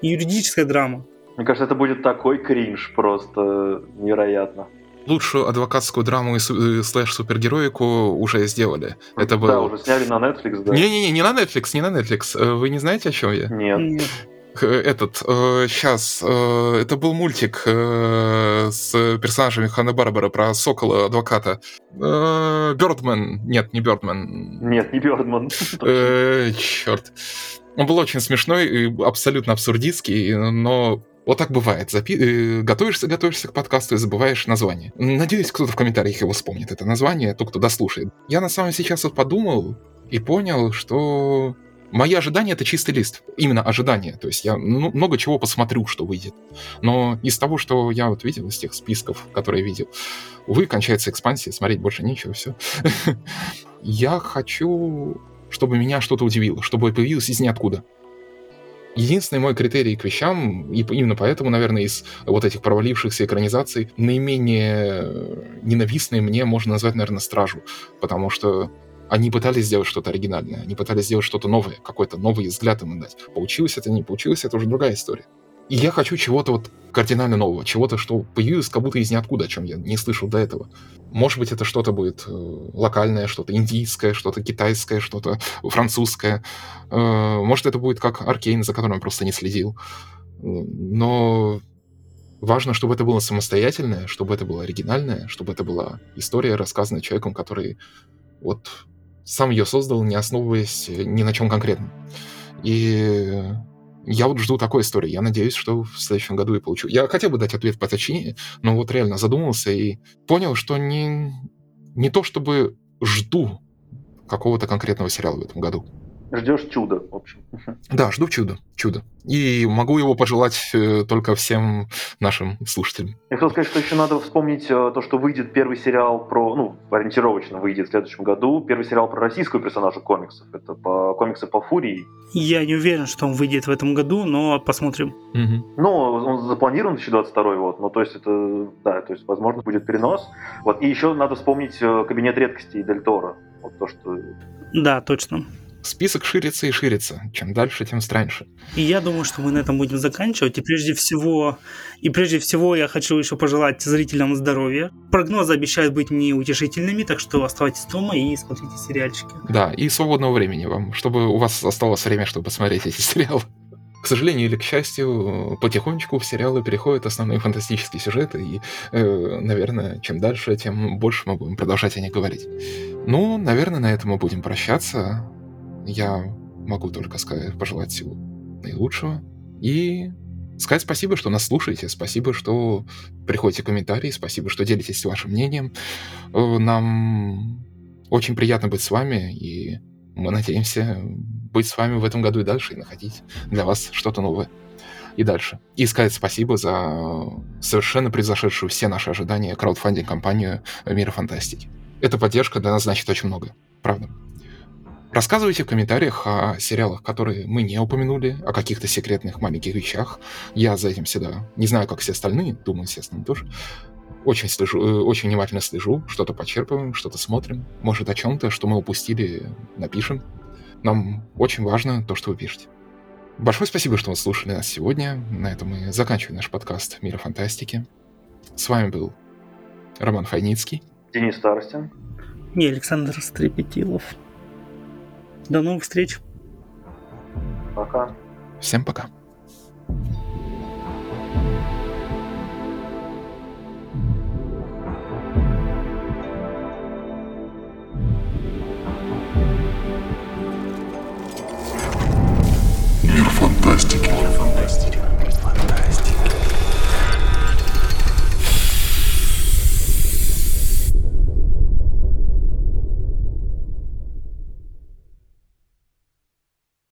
юридическая драма. Мне кажется, это будет такой кринж просто невероятно. Лучшую адвокатскую драму и э, слэш-супергероику уже сделали. Это было... Да, уже сняли на Netflix, да. Не-не-не, не на Netflix, не на Netflix. Вы не знаете, о чем я? Нет. Нет. Э, этот, э, сейчас, э, это был мультик э, с персонажами Ханна Барбара про Сокола, адвоката. Э, Бёрдман, нет, не Бёрдман. Нет, не Бёрдман. <laughs> Э, черт. Он был очень смешной и абсолютно абсурдистский, но вот так бывает. Запи... Готовишься, готовишься к подкасту и забываешь название. Надеюсь, кто-то в комментариях его вспомнит, это название, тот, кто дослушает. Я на самом сейчас вот подумал и понял, что Мои ожидания — это чистый лист. Именно ожидания. То есть я ну, много чего посмотрю, что выйдет. Но из того, что я вот видел, из тех списков, которые я видел, увы, кончается экспансия, смотреть больше нечего, все. <laughs> Я хочу, чтобы меня что-то удивило, чтобы появилось из ниоткуда. Единственный мой критерий к вещам, и именно поэтому, наверное, из вот этих провалившихся экранизаций наименее ненавистные мне можно назвать, наверное, «Стражу», потому что они пытались сделать что-то оригинальное, они пытались сделать что-то новое, какой-то новый взгляд им дать. Получилось это, не получилось, это уже другая история. И я хочу чего-то вот кардинально нового, чего-то, что появилось как будто из ниоткуда, о чем я не слышал до этого. Может быть, это что-то будет э, локальное, что-то индийское, что-то китайское, что-то французское. Э, может, это будет как Аркейн, за которым я просто не следил. Но важно, чтобы это было самостоятельное, чтобы это было оригинальное, чтобы это была история, рассказанная человеком, который вот сам ее создал, не основываясь э, ни на чем конкретном. И я вот жду такой истории. Я надеюсь, что в следующем году и получу. Я хотел бы дать ответ поточнее, но вот реально задумался и понял, что не, не то чтобы жду какого-то конкретного сериала в этом году. Ждешь чуда, в общем. Да, жду чуда, чудо. И могу его пожелать э, только всем нашим слушателям. Я хотел сказать, что еще надо вспомнить э, то, что выйдет первый сериал про, ну, ориентировочно выйдет в следующем году, первый сериал про российскую персонажа комиксов. Это по комиксы по Фурии. Я не уверен, что он выйдет в этом году, но посмотрим. Угу. Ну, он запланирован 2022 год, ну, то есть это, да, то есть, возможно, будет перенос. Вот, и еще надо вспомнить э, кабинет редкостей Дель Торо. Вот то, что... Да, точно список ширится и ширится. Чем дальше, тем страньше. И я думаю, что мы на этом будем заканчивать. И прежде всего, и прежде всего я хочу еще пожелать зрителям здоровья. Прогнозы обещают быть неутешительными, так что оставайтесь дома и смотрите сериальчики. Да, и свободного времени вам, чтобы у вас осталось время, чтобы посмотреть эти сериалы. К сожалению или к счастью, потихонечку в сериалы переходят основные фантастические сюжеты, и, э, наверное, чем дальше, тем больше мы будем продолжать о них говорить. Ну, наверное, на этом мы будем прощаться. Я могу только сказать, пожелать всего наилучшего. И сказать спасибо, что нас слушаете, спасибо, что приходите комментарии, спасибо, что делитесь вашим мнением. Э, нам очень приятно быть с вами, и мы надеемся быть с вами в этом году и дальше, и находить для вас что-то новое и дальше. И сказать спасибо за совершенно превзошедшую все наши ожидания краудфандинг-компанию Мира Фантастики. Эта поддержка для нас значит очень много, правда. Рассказывайте в комментариях о сериалах, которые мы не упомянули, о каких-то секретных маленьких вещах. Я за этим всегда не знаю, как все остальные, думаю, естественно, тоже. Очень, слежу, э, очень внимательно слежу, что-то почерпываем, что-то смотрим. Может, о чем-то, что мы упустили, напишем. Нам очень важно то, что вы пишете. Большое спасибо, что вы слушали нас сегодня. На этом мы заканчиваем наш подкаст «Мира фантастики». С вами был Роман Файницкий. Денис Старостин. И Александр Стрепетилов. До новых встреч. Пока. Всем пока. Мир фантастики.